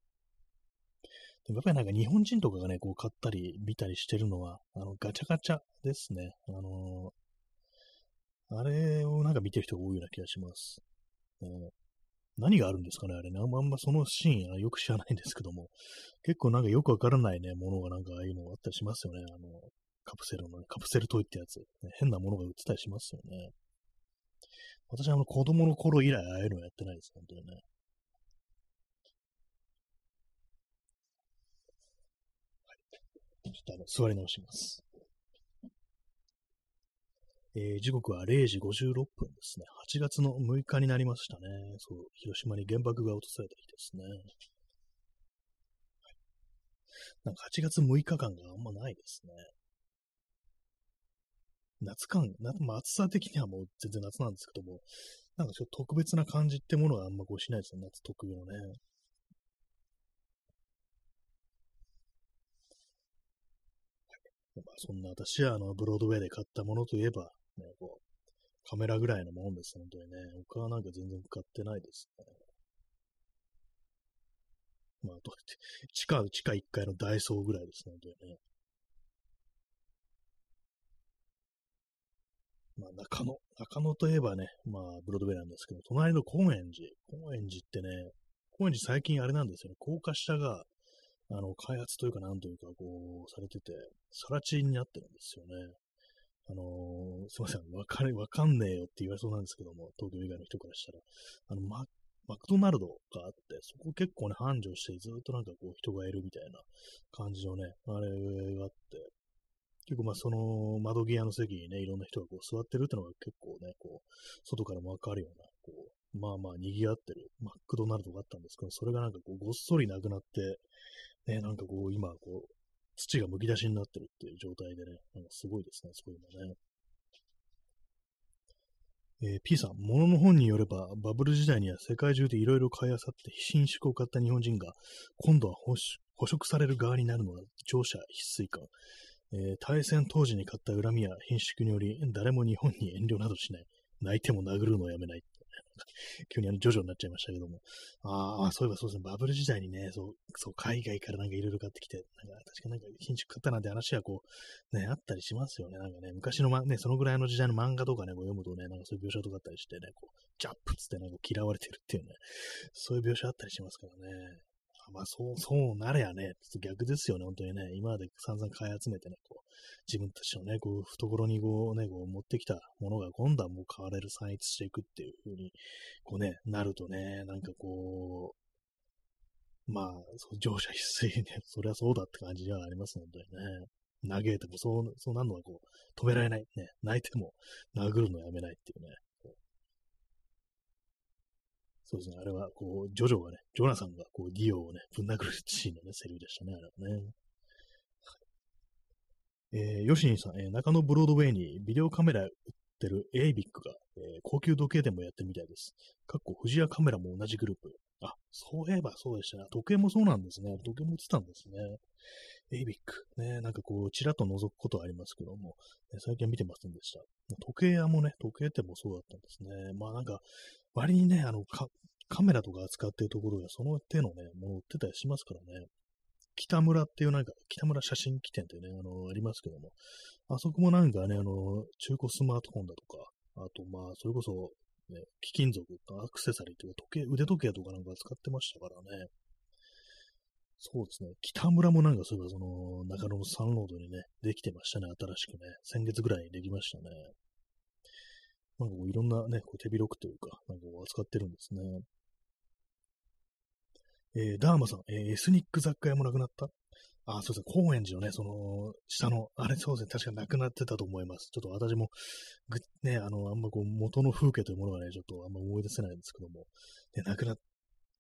でもやっぱりなんか日本人とかがね、こう買ったり見たりしてるのは、あの、ガチャガチャですね。あのー、あれをなんか見てる人が多いような気がします。えー、何があるんですかね、あれね。あんまそのシーンよく知らないんですけども、結構なんかよくわからないね、ものがなんかああいうのあったりしますよね。あの、カプセルの、カプセルトイってやつ、ね、変なものが売ってたりしますよね。私はあの子供の頃以来ああいうのやってないです、本当にね。はい。ちょっとあの、座り直します。えー、時刻は0時56分ですね。8月の6日になりましたね。そう、広島に原爆が落とされた日ですね。なんか8月6日間があんまないですね。夏感、夏、まあ、暑さ的にはもう全然夏なんですけども、なんかちょっと特別な感じってものはあんまこうしないですよ、夏特有のね。まあ、そんな私はあのブロードウェイで買ったものといえば、ね、こうカメラぐらいのもんです、本当にね。他はなんか全然買ってないですね。まあ、どうやって、地下、地下1階のダイソーぐらいですね、本当にね。まあ、中野、中野といえばね、まあ、ブロードウェイなんですけど、隣の高円寺、高円寺ってね、高円寺最近あれなんですよね、高架下が、あの、開発というかなんというか、こう、されてて、さら地になってるんですよね。あのー、すいません、わかれ、わかんねえよって言われそうなんですけども、東京以外の人からしたら、あの、ママクドナルドがあって、そこ結構ね、繁盛してずっとなんかこう人がいるみたいな感じのね、あれがあって、結構まあその窓際の席にね、いろんな人がこう座ってるってのが結構ね、こう、外からもわかるような、こう、まあまあ賑わってるマックドナルドがあったんですけど、それがなんかこうごっそりなくなって、ね、なんかこう今こう、土が剥き出しになってるっていう状態でね、なんかすごいですね、そういうのね。えー、P さん、物の本によれば、バブル時代には世界中でいろいろ買い漁って新宿を買った日本人が、今度は捕食される側になるのが乗車必須感。えー、大戦当時に買った恨みや貧縮により、誰も日本に遠慮などしない。泣いても殴るのをやめない。急にあの、ジョジョになっちゃいましたけども。ああ、そういえばそうですね、バブル時代にね、そう、そう、海外からなんかいろいろ買ってきて、なんか、確かなんか、貧縮買ったなんて話はこう、ね、あったりしますよね。なんかね、昔のま、ね、そのぐらいの時代の漫画とかね、こう読むとね、なんかそういう描写とかあったりしてね、こう、ジャップつってなんか嫌われてるっていうね、そういう描写あったりしますからね。まあ、そう、そうなれやね、ちょっと逆ですよね、本当にね。今まで散々買い集めてね、こう、自分たちのね、こう、懐にこうね、こう、持ってきたものが今度はもう買われる、散逸していくっていう風に、こうね、なるとね、なんかこう、まあ、そう乗車必須ね、そりゃそうだって感じではありますのでね。嘆いてもそう、そうなるのはこう、止められない。ね、泣いても殴るのやめないっていうね。そうですね、あれは、こう、ジョジョがね、ジョナサンが、こう、ディオをね、ぶん殴るシーンのね、セリフでしたね、あれはね。えー、ヨシニさん、えー、中野ブロードウェイにビデオカメラ売ってるエイビックが、えー、高級時計店もやってるみたいです。かっこ、富士屋カメラも同じグループ。あ、そういえばそうでしたね。時計もそうなんですね。時計も売ってたんですね。エイビック。ね、なんかこう、ちらっと覗くことはありますけども、ね、最近見てませんでした。時計屋もね、時計店もそうだったんですね。まあなんか、割にね、あの、カメラとか扱ってるところがその手のね、もの売ってたりしますからね。北村っていうなんか、北村写真機店ってね、あの、ありますけども、あそこもなんかね、あの、中古スマートフォンだとか、あとまあ、それこそ、ね、貴金属アクセサリーというか、時計、腕時計とかなんか使ってましたからね。そうですね。北村もなんかそういえばその、中野のサンロードにね、できてましたね、新しくね。先月ぐらいにできましたね。なんかこういろんなね、こう手広くというか、なんかこう扱ってるんですね。えー、ダーマさん、えー、エスニック雑貨屋もなくなった？あ、そうですね、高円寺のね、その、下の、あれそうですね、確かなくなってたと思います。ちょっと私も、ぐ、ね、あの、あんまこう、元の風景というものがね、ちょっとあんま思い出せないんですけども、ね、なくなっ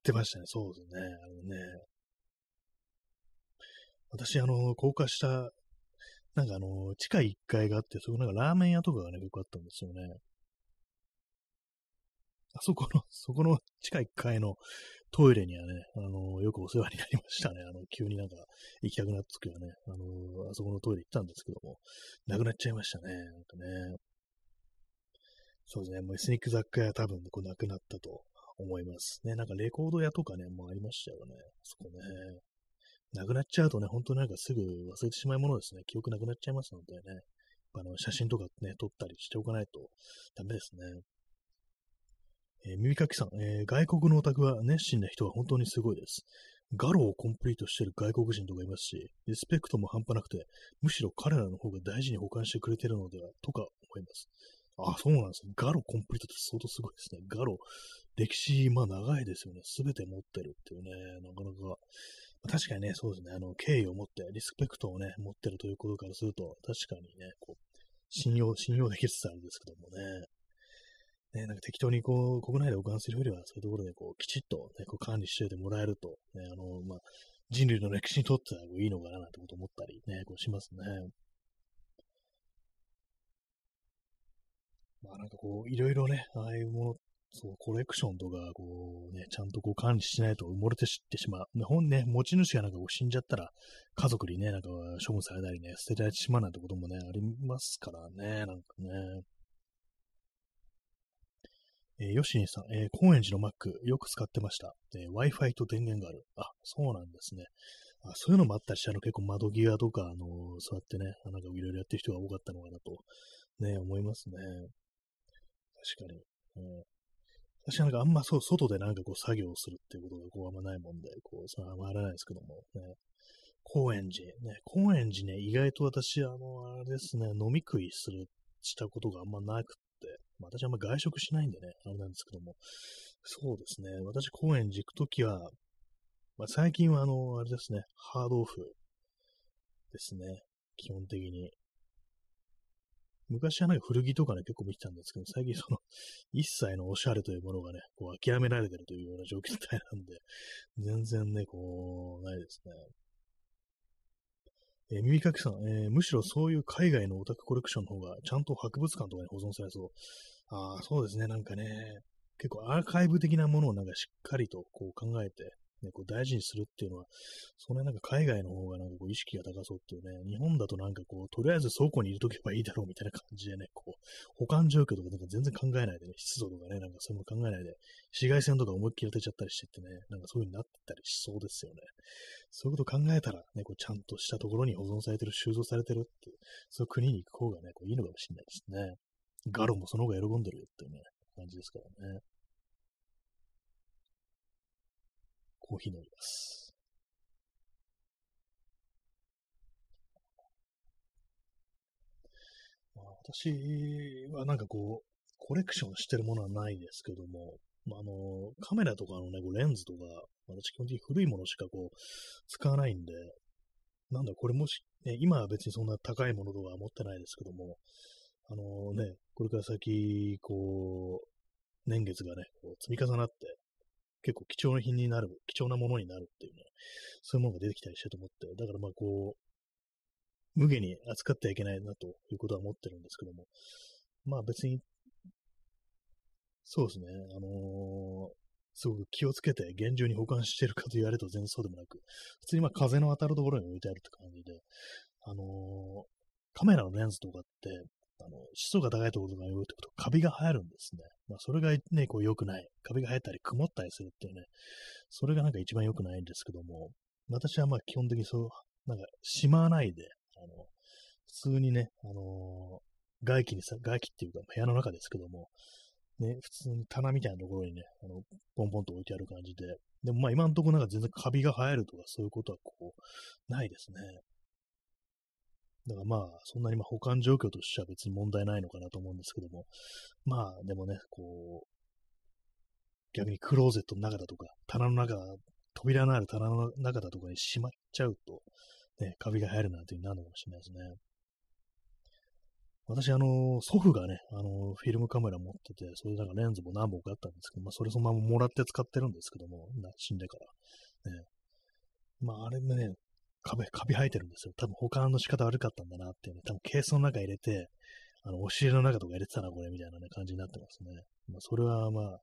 てましたね、そうですね、あのね。私、あの、高架下、なんかあの、地下1階があって、そこなんかラーメン屋とかがね、結構あったんですよね。あそこの、そこの地下1階のトイレにはね、あの、よくお世話になりましたね。あの、急になんか行きたくなった時はね、あの、あそこのトイレ行ったんですけども、なくなっちゃいましたね。なんかね。そうですね、もうエスニック雑貨屋多分こうなくなったと思います。ね、なんかレコード屋とかね、もうありましたよね。そこね。なくなっちゃうとね、本当になんかすぐ忘れてしまうものですね。記憶なくなっちゃいますのでね。あの、写真とかね、撮ったりしておかないとダメですね。えー、耳かきさん、えー、外国のオタクは熱心な人は本当にすごいです。ガロをコンプリートしてる外国人とかいますし、リスペクトも半端なくて、むしろ彼らの方が大事に保管してくれてるのでは、とか思います。あ、そうなんですね。ガロコンプリートって相当すごいですね。ガロ、歴史、まあ長いですよね。すべて持ってるっていうね、なかなか。確かにね、そうですね。あの、敬意を持って、リスペクトをね、持ってるということからすると、確かにね、こう、信用、信用できつつあるんですけどもね。ね、なんか適当にこう、国内で保管するよりは、そういうところでこう、きちっと、ね、こう管理しておいてもらえると、ね、あの、まあ、人類の歴史にとってはいいのかななんてこと思ったりね、こうしますね。まあなんかこう、いろいろね、ああいうもの、そう、コレクションとか、こうね、ちゃんとこう管理しないと埋もれて知ってしまう。本ね、持ち主がなんかこう死んじゃったら、家族にね、なんか処分されたりね、捨てられてしまうなんてこともね、ありますからね、なんかね。えー、ヨシンさん、えー、高円寺の Mac よく使ってました。えー、Wi-Fi と電源がある。あ、そうなんですね。あそういうのもあったりして、あの結構窓際とか、あのそうやってね、なんかいろいろやってる人が多かったのかなと、ね、思いますね。確かに。えー、私なんかあんまそう、外でなんかこう作業するっていうことがこうあんまないもんで、こう、それはあんまやらないですけども、ね。高円寺、ね、高円寺ね、意外と私、あの、あれですね、飲み食いするしたことがあんまなく、まあ、私はあんま外食しないんでね、あれなんですけども、そうですね、私、公園に行くときは、まあ、最近はあの、あれですね、ハードオフですね、基本的に。昔はなんか古着とかね、結構見てたんですけど、最近その、一切のおしゃれというものがね、こう諦められてるというような状況みたいなんで、全然ね、こう、ないですね。えー、耳かきさん、えー、むしろそういう海外のオタクコレクションの方が、ちゃんと博物館とかに保存されそう。ああ、そうですね、なんかね、結構アーカイブ的なものをなんかしっかりとこう考えて、ね、こう大事にするっていうのは、それなんか海外の方がなんかこう意識が高そうっていうね、日本だとなんかこう、とりあえず倉庫に入れとけばいいだろうみたいな感じでね、こう、保管状況とかなんか全然考えないでね、湿度とかね、なんかそういうの考えないで、紫外線とか思いっきり当てちゃったりしてってね、なんかそういう風になってたりしそうですよね。そういうこと考えたら、ね、こうちゃんとしたところに保存されてる、収蔵されてるっていう、そういう国に行く方がね、こういいのかもしれないですね。ガロもその方が喜んでるよっていうね、感じですからね。コーヒー飲みます。まあ、私はなんかこう、コレクションしてるものはないですけども、まあ、あの、カメラとかのね、レンズとか、私基本的に古いものしかこう、使わないんで、なんだ、これもし、ね、今は別にそんな高いものとか持ってないですけども、あのね、これから先、こう、年月がね、こう積み重なって、結構貴重な品になる、貴重なものになるっていうね、そういうものが出てきたりしてると思って、だからまあこう、無下に扱ってはいけないなということは思ってるんですけども、まあ別に、そうですね、あのー、すごく気をつけて厳重に保管してるかと言われると全然そうでもなく、普通にまあ風の当たるところに置いてあるって感じで、あのー、カメラのレンズとかって、あの、湿度が高いところが言うってこと、カビが生えるんですね。まあ、それがね、こう良くない。カビが生えたり曇ったりするっていうね、それがなんか一番良くないんですけども、私はまあ基本的にそう、なんかしまわないで、あの、普通にね、あのー、外気にさ、外気っていうか部屋の中ですけども、ね、普通に棚みたいなところにね、あの、ポンポンと置いてある感じで、でもまあ今のところなんか全然カビが生えるとかそういうことはこう、ないですね。だからまあ、そんなにまあ保管状況としては別に問題ないのかなと思うんですけども、まあ、でもね、こう、逆にクローゼットの中だとか、棚の中、扉のある棚の中だとかにしまっちゃうと、ね、カビが入るなんていうになるのかもしれないですね。私、あの、祖父がね、あの、フィルムカメラ持ってて、そういうなんかレンズも何本かあったんですけど、まあ、それそのままもらって使ってるんですけども、死んでから。ね。まあ、あれね、カビ、カビ生えてるんですよ。多分保管の仕方悪かったんだなっていうね、多分ケースの中入れて、あの、押し入れの中とか入れてたな、これ、みたいなね、感じになってますね。まあ、それはまあ、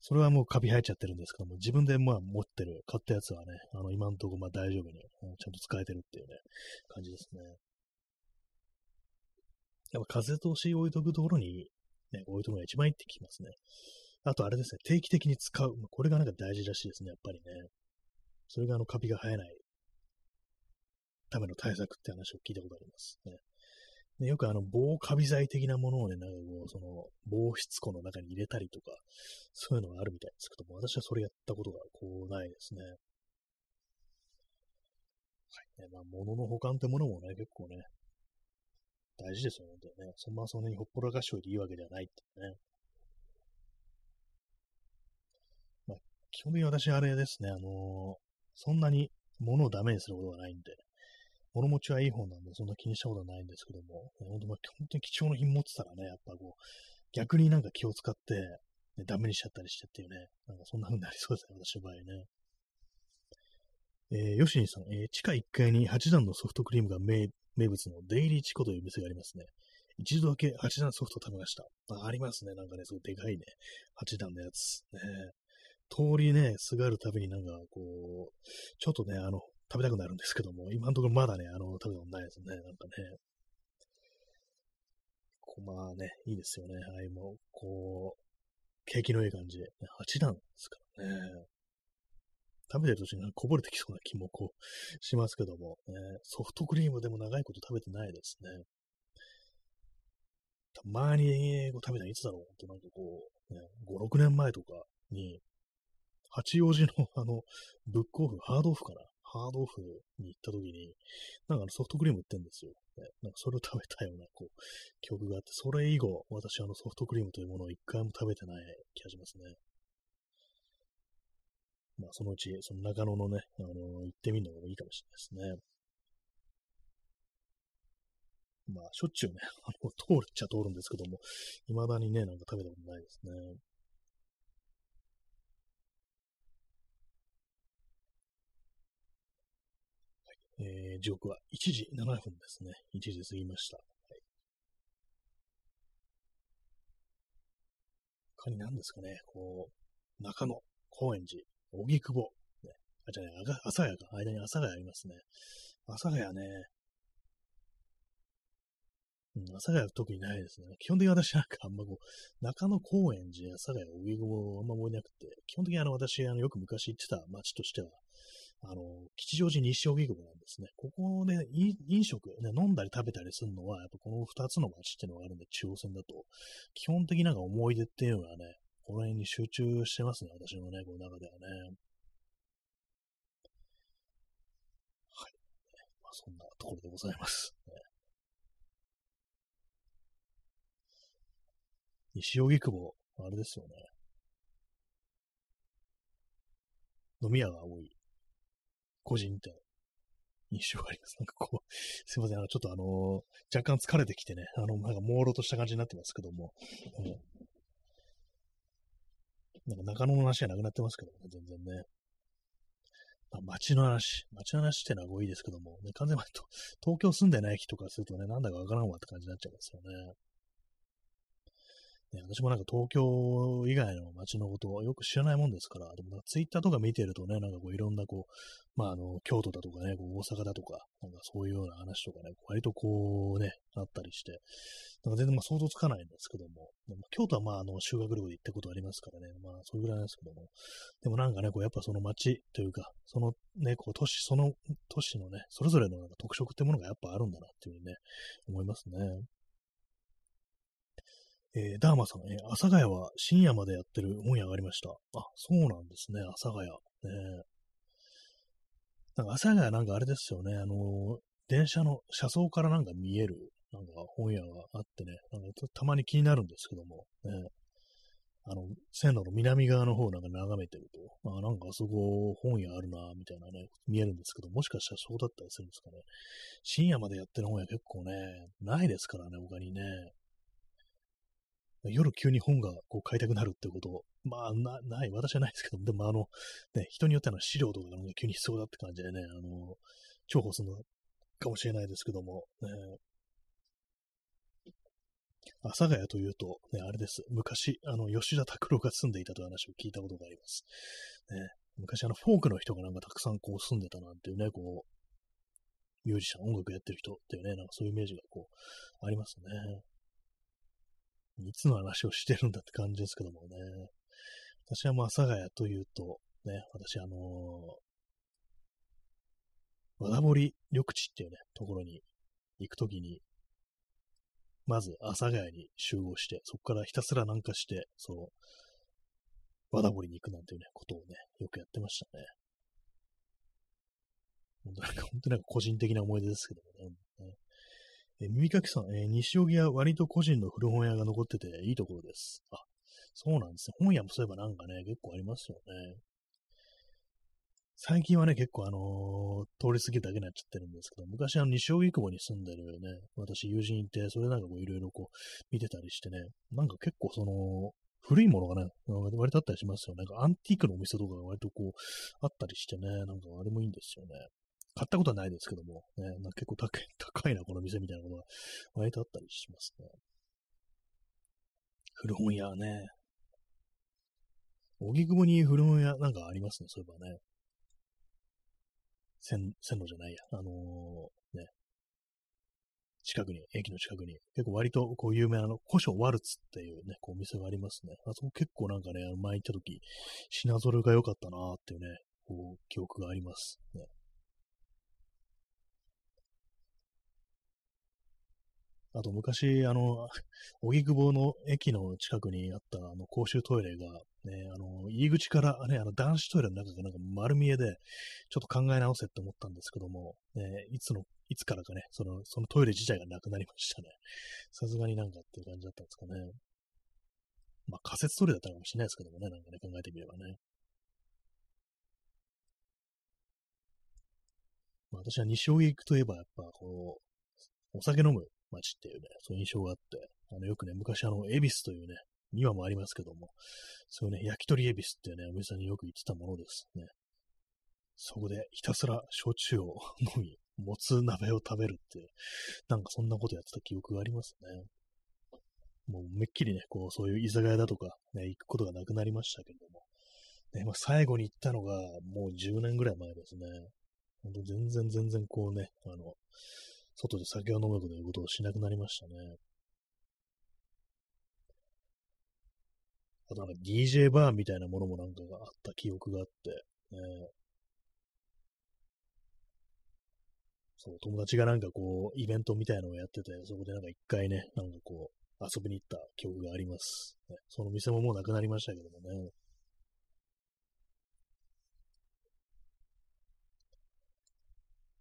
それはもうカビ生えちゃってるんですけども、自分でまあ持ってる、買ったやつはね、あの、今のところまあ大丈夫に、ちゃんと使えてるっていうね、感じですね。やっぱ風通し置いとくところに、ね、置いとくのが一番いいって聞きますね。あとあれですね、定期的に使う。これがなんか大事らしいですね、やっぱりね。それがあのカビが生えないための対策って話を聞いたことありますね。でよくあの、防カビ剤的なものをね、なんかこう、その、防湿庫の中に入れたりとか、そういうのがあるみたいですけども、私はそれやったことがこう、ないですね。はい。ね、まあ、物の保管ってものもね、結構ね、大事ですよね、本当にね。そんなそんなにほっぽらかしといていいわけではないってね。まあ、基本的に私あれですね、あのー、そんなに物をダメにすることがないんで、物持ちはいい方なんで、そんな気にしたことはないんですけども、本当まあ、本当に貴重な品持ってたらね、やっぱこう、逆になんか気を使って、ね、ダメにしちゃったりしてっていうね、なんかそんな風になりそうですね、私の場合ね。えー、ヨシニさん、えー、地下1階に8段のソフトクリームが名名物のデイリーチコという店がありますね。一度だけ8段ソフト食べました。あありますね。なんかね、すごいでかいね。8段のやつ。ね、通りね、すがるたびになんかこう、ちょっとね、あの、食べたくなるんですけども、今のところまだね、あの、食べたことないですね。なんかね。こうまあね、いいですよね。はい、もう、こう、景気のいい感じで。8段ですからね。食べてる途中にこぼれてきそうな気もこう、しますけども、ね、ソフトクリームでも長いこと食べてないですね。たまに食べたのいつだろうとなんかこう、ね、5、6年前とかに、八王子のあの、ブックオフ、ハードオフかなハードオフに行った時に、なんかあのソフトクリーム売ってんですよ。ね、なんかそれを食べたような、こう、記憶があって、それ以後、私はあのソフトクリームというものを一回も食べてない気がしますね。まあ、そのうち、その中野のね、あの、行ってみるのもいいかもしれないですね。まあ、しょっちゅうね、あの、通るっちゃ通るんですけども、未だにね、なんか食べたことないですね。えー、時刻は1時7分ですね。1時過ぎました。はい、他に何ですかね、こう、中野、高円寺、荻窪、ね、あ、じゃあね、阿佐ヶ谷か、間に阿佐ヶ谷ありますね。阿佐ヶ谷ね、うん、阿佐ヶ谷は特にないですね。基本的に私なんかあんまこう、中野高円寺、阿佐ヶ谷、荻窪あんま覚えなくて、基本的にあの私、あのよく昔行ってた街としては、あの、吉祥寺西荻窪なんですね。ここで飲食、ね、飲んだり食べたりするのは、やっぱこの二つの街っていうのがあるんで、中央線だと、基本的なんか思い出っていうのはね、この辺に集中してますね、私のね、この中ではね。はい。まあ、そんなところでございます。西荻窪、あれですよね。飲み屋が多い個人店、印象があります。なんかこう、すいません、あの、ちょっとあの、若干疲れてきてね、あの、なんか朦朧とした感じになってますけども、うん、なんか中野の話はなくなってますけどね、全然ね。まあ、街の話、街の話ってのはごいいですけども、ね、完全に東京住んでない人からするとね、なんだかわからんわって感じになっちゃいますよね。ね、私もなんか東京以外の街のことをよく知らないもんですから、でもなんかツイッターとか見てるとね、なんかこういろんなこう、まああの、京都だとかね、こう大阪だとか、なんかそういうような話とかね、割とこうね、あったりして、なんか全然まあ想像つかないんですけども、まあ、京都はまああの修学旅行で行ったことありますからね、まあそれぐらいなんですけども、でもなんかね、こうやっぱその街というか、そのね、こう都市、その都市のね、それぞれのなんか特色ってものがやっぱあるんだなっていうふうにね、思いますね。えー、ダーマさん、え、阿佐ヶ谷は深夜までやってる本屋がありました。あ、そうなんですね、阿佐ヶ谷。ね、なんか阿佐ヶ谷なんかあれですよね、あのー、電車の車窓からなんか見える、なんか本屋があってね、なんかたまに気になるんですけども、ね、あの、線路の南側の方なんか眺めてると、あなんかあそこ本屋あるな、みたいなね、見えるんですけど、もしかしたらそうだったりするんですかね。深夜までやってる本屋結構ね、ないですからね、他にね。夜急に本がこう買いたくなるってこと、まあ、な、ない、私はないですけど、でもあの、ね、人によっては資料とかが急に必要だって感じでね、あの、重宝するのかもしれないですけども、ね、阿佐ヶ谷というと、ね、あれです。昔、あの、吉田拓郎が住んでいたという話を聞いたことがあります。ね、昔、あの、フォークの人がなんかたくさんこう住んでたなんていうね、こう、ミュージシャン、音楽やってる人っていうね、なんかそういうイメージがこう、ありますね。いつの話をしてるんだって感じですけどもね。私はもう阿佐ヶ谷というと、ね、私あのー、和田堀緑地っていうね、ところに行くときに、まず阿佐ヶ谷に集合して、そこからひたすら南下して、そう、和田堀に行くなんていうね、ことをね、よくやってましたね。本当なんか、本当なんか個人的な思い出ですけどもね。え耳かきさん、えー、西荻は割と個人の古本屋が残ってていいところです。あ、そうなんですね。本屋もそういえばなんかね、結構ありますよね。最近はね、結構あのー、通り過ぎるだけになっちゃってるんですけど、昔あの、西荻窪に住んでるね、私友人いて、それなんかこういろいろこう見てたりしてね、なんか結構その、古いものがね、割とあったりしますよね。なんかアンティークのお店とかが割とこう、あったりしてね、なんかあれもいいんですよね。買ったことはないですけども、ね、な結構高い 高いな、この店みたいなことが割とあったりしますね。古本屋ね。荻窪に古本屋なんかありますね、そういえばね。線、線路じゃないや。あのー、ね。近くに、駅の近くに、結構割とこう有名なあの、古書ワルツっていうね、こうお店がありますね。あそこ結構なんかね、前行った時、品揃えが良かったなーっていうね、こう、記憶があります。ね。あと昔、あの、荻窪の駅の近くにあったあの公衆トイレが、ね、あの、入り口からね、あの男子トイレの中がなんか丸見えで、ちょっと考え直せって思ったんですけども、ね、いつの、いつからかね、その、そのトイレ自体がなくなりましたね。さすがになんかっていう感じだったんですかね。まあ仮設トイレだったかもしれないですけどもね、なんかね、考えてみればね。まあ、私は西荻区といえば、やっぱ、こう、お酒飲む街っていうね、そういう印象があって、あの、よくね、昔あの、恵比寿というね、今もありますけども、そういうね、焼き鳥恵比寿っていうね、お店によく行ってたものですね。そこでひたすら焼酎を飲み、もつ鍋を食べるって、なんかそんなことやってた記憶がありますね。もうめっきりね、こう、そういう居酒屋だとか、ね、行くことがなくなりましたけれども、ね、まあ、最後に行ったのが、もう10年ぐらい前ですね。本当全然全然こうね、あの、外で酒を飲むということをしなくなりましたね。あとなんか DJ バーみたいなものもなんかがあった記憶があって、ね、そう、友達がなんかこう、イベントみたいなのをやってて、そこでなんか一回ね、なんかこう、遊びに行った記憶があります。ね、その店ももうなくなりましたけどもね。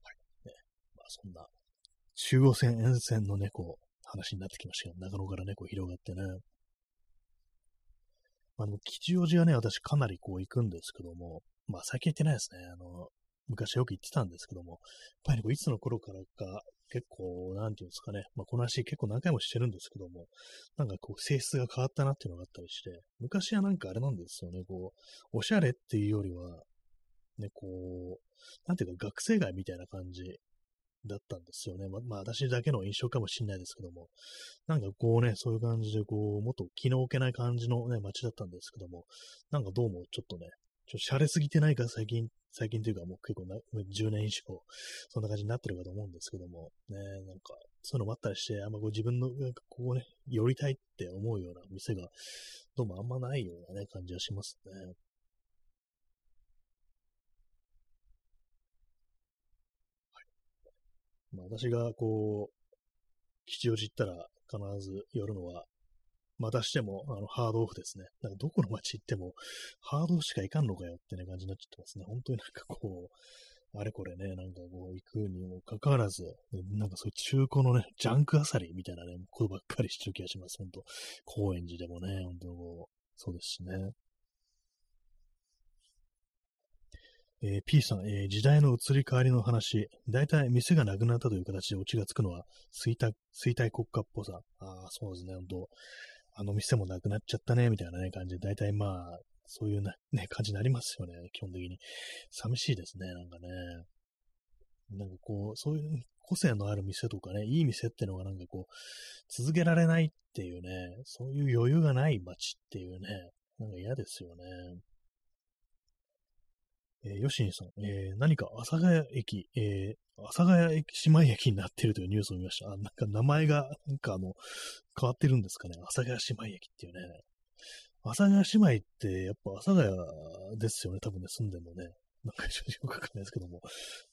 はい。ね。まあそんな中央線沿線のね、こう、話になってきましたよ。長野からね、こう広がってね。まあ、でも吉祥寺はね、私かなりこう行くんですけども、まあ最近行ってないですね。あの、昔よく行ってたんですけども、やっぱりこういつの頃からか、結構、なんていうんですかね、まあこの話結構何回もしてるんですけども、なんかこう性質が変わったなっていうのがあったりして、昔はなんかあれなんですよね、こう、おしゃれっていうよりは、ね、こう、なんていうか学生街みたいな感じだったんですよね。ま、まあ、私だけの印象かもしれないですけども、なんかこうね、そういう感じで、こう、もっと気の置けない感じのね、街だったんですけども、なんかどうもちょっとね、ちょっと洒落すぎてないか、最近、最近というかもう結構な、10年以上、そんな感じになってるかと思うんですけども、ね、なんか、そういうのもあったりして、あんまこう自分の、なんかこうね、寄りたいって思うような店が、どうもあんまないようなね、感じはしますね。まあ、私がこう、吉祥寺行ったら必ず寄るのは、またしても、あの、ハードオフですね。なんかどこの街行っても、ハードオフしか行かんのかよってね、感じになっちゃってますね。本当になんかこう、あれこれね、なんかこう、行くにもかかわらず、なんかそういう中古のね、ジャンクあさりみたいなね、ことばっかりしてる気がします。本当高円寺でもね、本当こう、そうですしね。えー、P さん、えー、時代の移り変わりの話。大体店がなくなったという形でオチがつくのは衰退、衰退国家っぽさ。ああ、そうですね、本当あの店もなくなっちゃったね、みたいなね、感じで、大体まあ、そういう ね、ね感じになりますよね、基本的に。寂しいですね、なんかね。なんかこう、そういう個性のある店とかね、いい店ってのがなんかこう、続けられないっていうね、そういう余裕がない街っていうね、なんか嫌ですよね。えー、ヨシンさん、えー、何か阿佐ヶ谷駅、えー、阿佐ヶ谷駅姉妹駅になっているというニュースを見ました。あ、なんか名前が、なんかあの、変わってるんですかね。阿佐ヶ谷姉妹駅っていうね。阿佐ヶ谷姉妹って、やっぱ阿佐ヶ谷ですよね。多分ね、住んでもね。なんか正直よくわかんないですけども。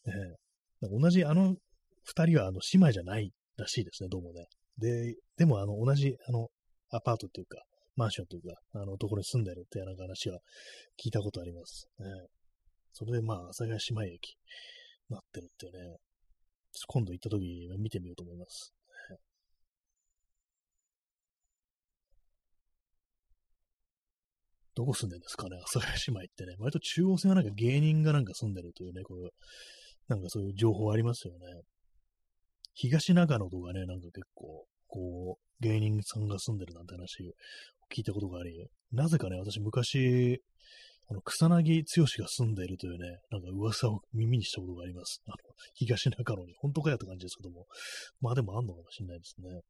ね、同じ、あの二人はあの姉妹じゃないらしいですね、どうもね。で、でもあの、同じ、あの、アパートっていうか、マンションというか、あの、ところに住んでるっていうなんか話は聞いたことあります。ね、それでまあ、阿佐ヶ谷姉妹駅なってるっていうね、今度行った時見てみようと思います。どこ住んでるんですかね、阿佐ヶ谷姉妹ってね。割と中央線はなんか芸人がなんか住んでるというね、こう、なんかそういう情報ありますよね。東長野とかね、なんか結構、こう、芸人さんが住んでるなんて話を聞いたことがあり、なぜかね、私昔、あの、草薙剛が住んでいるというね、なんか噂を耳にしたことがあります。あの、東中野に。本当かよって感じですけども。まあでもあんのかもしれないですね。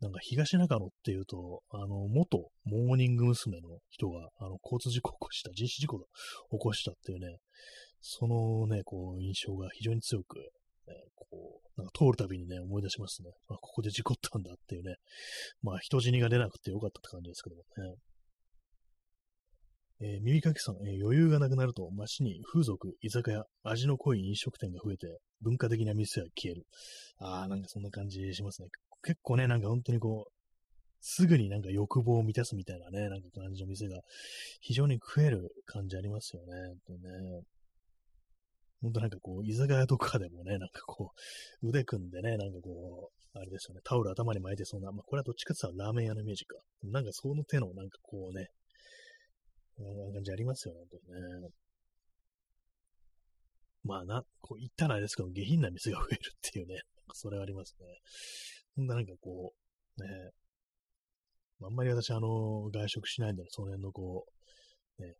なんか東中野っていうと、あの、元モーニング娘。の人が、あの、交通事故を起こした、人身事故を起こしたっていうね、そのね、こう、印象が非常に強く、ね、こう、なんか通るたびにね、思い出しますね。あ、ここで事故ったんだっていうね。まあ、人死にが出なくてよかったって感じですけどもね。えー、耳かきさん、えー、余裕がなくなると街に風俗、居酒屋、味の濃い飲食店が増えて、文化的な店は消える。ああ、なんかそんな感じしますね。結構ね、なんか本当にこう、すぐになんか欲望を満たすみたいなね、なんか感じの店が非常に食える感じありますよね。本当ね。ほんとなんかこう、居酒屋とかでもね、なんかこう、腕組んでね、なんかこう、あれですよね、タオル頭に巻いてそうな、まあ、これはどっちかって言ったらラーメン屋のイメージか。なんかその手のなんかこうね、な感じありますよね、本当にね。まあな、こう言ったらあれですけど、下品な店が増えるっていうね、それはありますね。ほんとなんかこう、ね、あんまり私、あの、外食しないんで、その辺のこう、ね、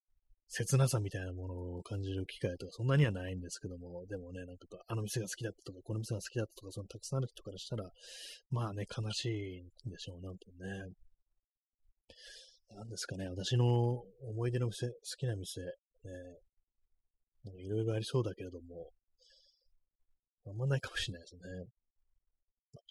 切なさみたいなものを感じる機会とかそんなにはないんですけども、でもね、なんかあの店が好きだったとか、この店が好きだったとか、そのたくさんある人からしたら、まあね、悲しいんでしょう、なんとね。なんですかね、私の思い出の店、好きな店、ね、いろいろありそうだけれども、あんまないかもしれないですね。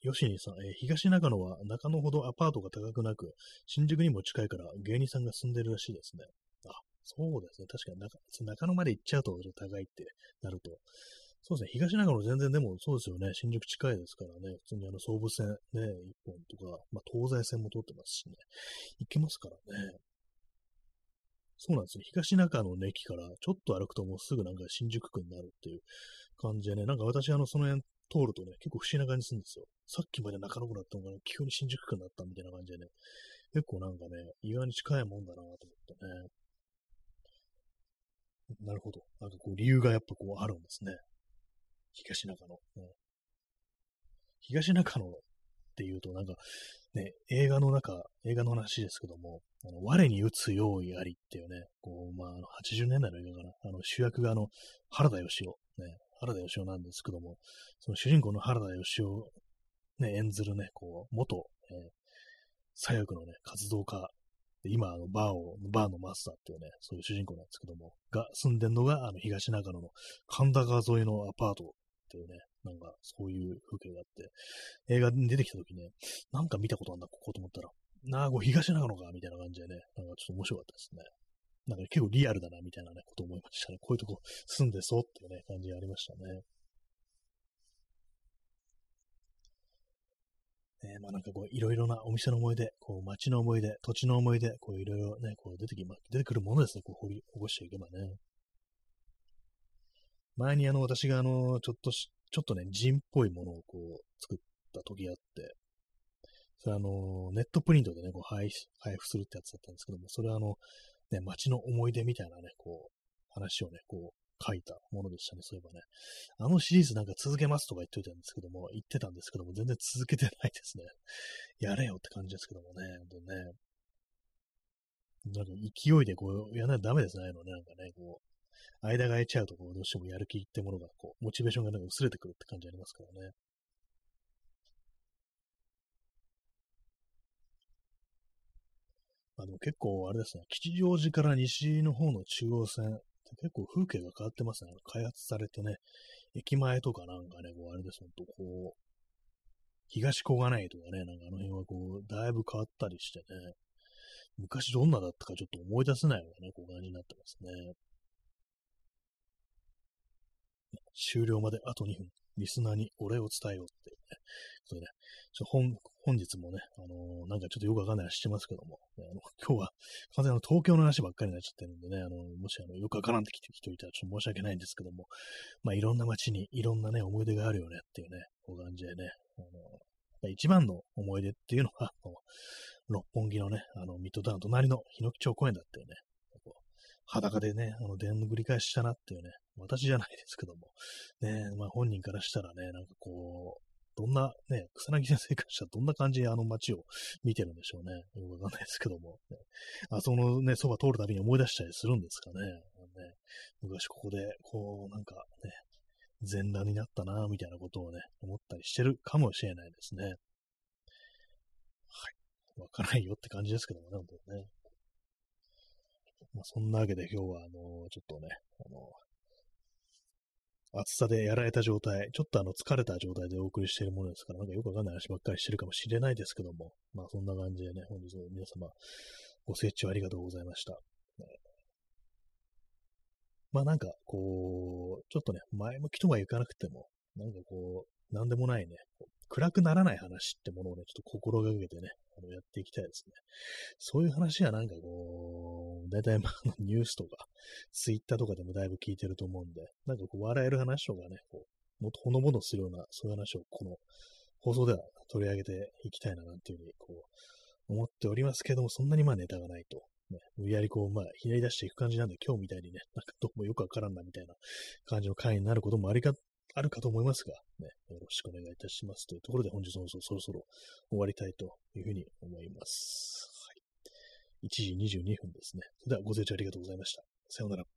吉にさん、えー、東中野は中野ほどアパートが高くなく、新宿にも近いから芸人さんが住んでるらしいですね。あ、そうですね。確かに中中野まで行っちゃうと高いってなると。そうですね。東中野全然でもそうですよね。新宿近いですからね。普通にあの総武線ね、一本とか、まあ東西線も通ってますしね。行けますからね。そうなんですね。東中野の駅からちょっと歩くともうすぐなんか新宿区になるっていう感じでね。なんか私あのその辺通るとね、結構不思議な感じするんですよ。さっきまで中野区だったのが、ね、急に新宿区になったみたいな感じでね、結構なんかね、意外に近いもんだなと思ってね。なるほど。なんかこう理由がやっぱこうあるんですね。東中野。ね、東中野っていうとなんか、ね、映画の中、映画の話ですけども、あの我に打つ用意ありっていうね、こう、まあ、あの80年代の映画かな。あの主役があの、原田義雄、ね、原田義雄なんですけども、その主人公の原田義雄ね、演ずるね、こう、元、えー、左翼のね、活動家、今、あの、バーを、バーのマスターっていうね、そういう主人公なんですけども、が住んでんのが、あの、東中野の神田川沿いのアパートっていうね、なんか、そういう風景があって、映画に出てきた時ね、なんか見たことあるんだ、ここと思ったら、なあ、こう、東中野か、みたいな感じでね、なんかちょっと面白かったですね。なんか結構リアルだな、みたいなね、こと思いましたね。こういうとこ住んでそうっていうね、感じがありましたね。えー、まあなんかこう、いろいろなお店の思い出、こう、街の思い出、土地の思い出、こう、いろいろね、こう出てきま、出てくるものですね、こう、掘り起こしていけばね。前にあの、私があの、ちょっとし、ちょっとね、人っぽいものをこう、作った時あって、それあの、ネットプリントでね、こう配、配布するってやつだったんですけども、それはあの、ね、街の思い出みたいなね、こう、話をね、こう、書いたものでしたね、そういえばね。あのシリーズなんか続けますとか言っといたんですけども、言ってたんですけども、全然続けてないですね。やれよって感じですけどもね、本当ね。なんか勢いでこう、やらないとダメですね、あのね、なんかね、こう、間が空いちゃうと、こう、どうしてもやる気ってものが、こう、モチベーションがなんか薄れてくるって感じありますからね。あでも結構あれですね、吉祥寺から西の方の中央線結構風景が変わってますね。開発されてね、駅前とかなんかね、こうあれです、ほんとこう、東小金井とかね、なんかあの辺はこう、だいぶ変わったりしてね、昔どんなだったかちょっと思い出せないようなね、こう感じになってますね。終了まであと2分。リスナーにお礼を伝えようっていうね。それね、ちょ本本日もね、あのー、なんかちょっとよくわかんない話してますけども、ね、あの 今日は完全に東京の話ばっかりになっちゃってるんでね、あのもしあのよくわからんってきて人いたらちょっと申し訳ないんですけども、まあいろんな街にいろんなね、思い出があるよねっていうね、こう感じでね、あの一番の思い出っていうのは、六本木のね、あのミッドタウン隣の日野木町公園だったよね。裸でね、あの、電の繰り返ししたなっていうね、私じゃないですけども、ね、まあ本人からしたらね、なんかこう、どんな、ね、草薙先生からしたらどんな感じであの街を見てるんでしょうね。よくわかんないですけども。ね、あそのね、そば通るたびに思い出したりするんですかね。ね昔ここで、こう、なんかね、全裸になったな、みたいなことをね、思ったりしてるかもしれないですね。はい。わからないよって感じですけどもね、本当にね。まあ、そんなわけで今日は、あの、ちょっとね、あの、暑さでやられた状態、ちょっとあの疲れた状態でお送りしているものですから、なんかよくわかんない話ばっかりしてるかもしれないですけども、まあそんな感じでね、本日も皆様ご清聴ありがとうございました。まあなんか、こう、ちょっとね、前向きとはいかなくても、なんかこう、なんでもないね、暗くならない話ってものをね、ちょっと心がけてね、あのやっていきたいですね。そういう話はなんかこう、大体まあニュースとか、ツイッターとかでもだいぶ聞いてると思うんで、なんかこう笑える話とかね、こうもっとほのぼのするような、そういう話をこの放送では取り上げていきたいななんていうふうにこう思っておりますけども、そんなにまあネタがないと。ね、無理やりこう、まあ、ひねり出していく感じなんで、今日みたいにね、なんかどうもよくわからんなみたいな感じの回になることもありか、あるかと思いますが、ね、よろしくお願いいたします。というところで本日の放送そろそろ終わりたいというふうに思います。はい。1時22分ですね。それではご清聴ありがとうございました。さようなら。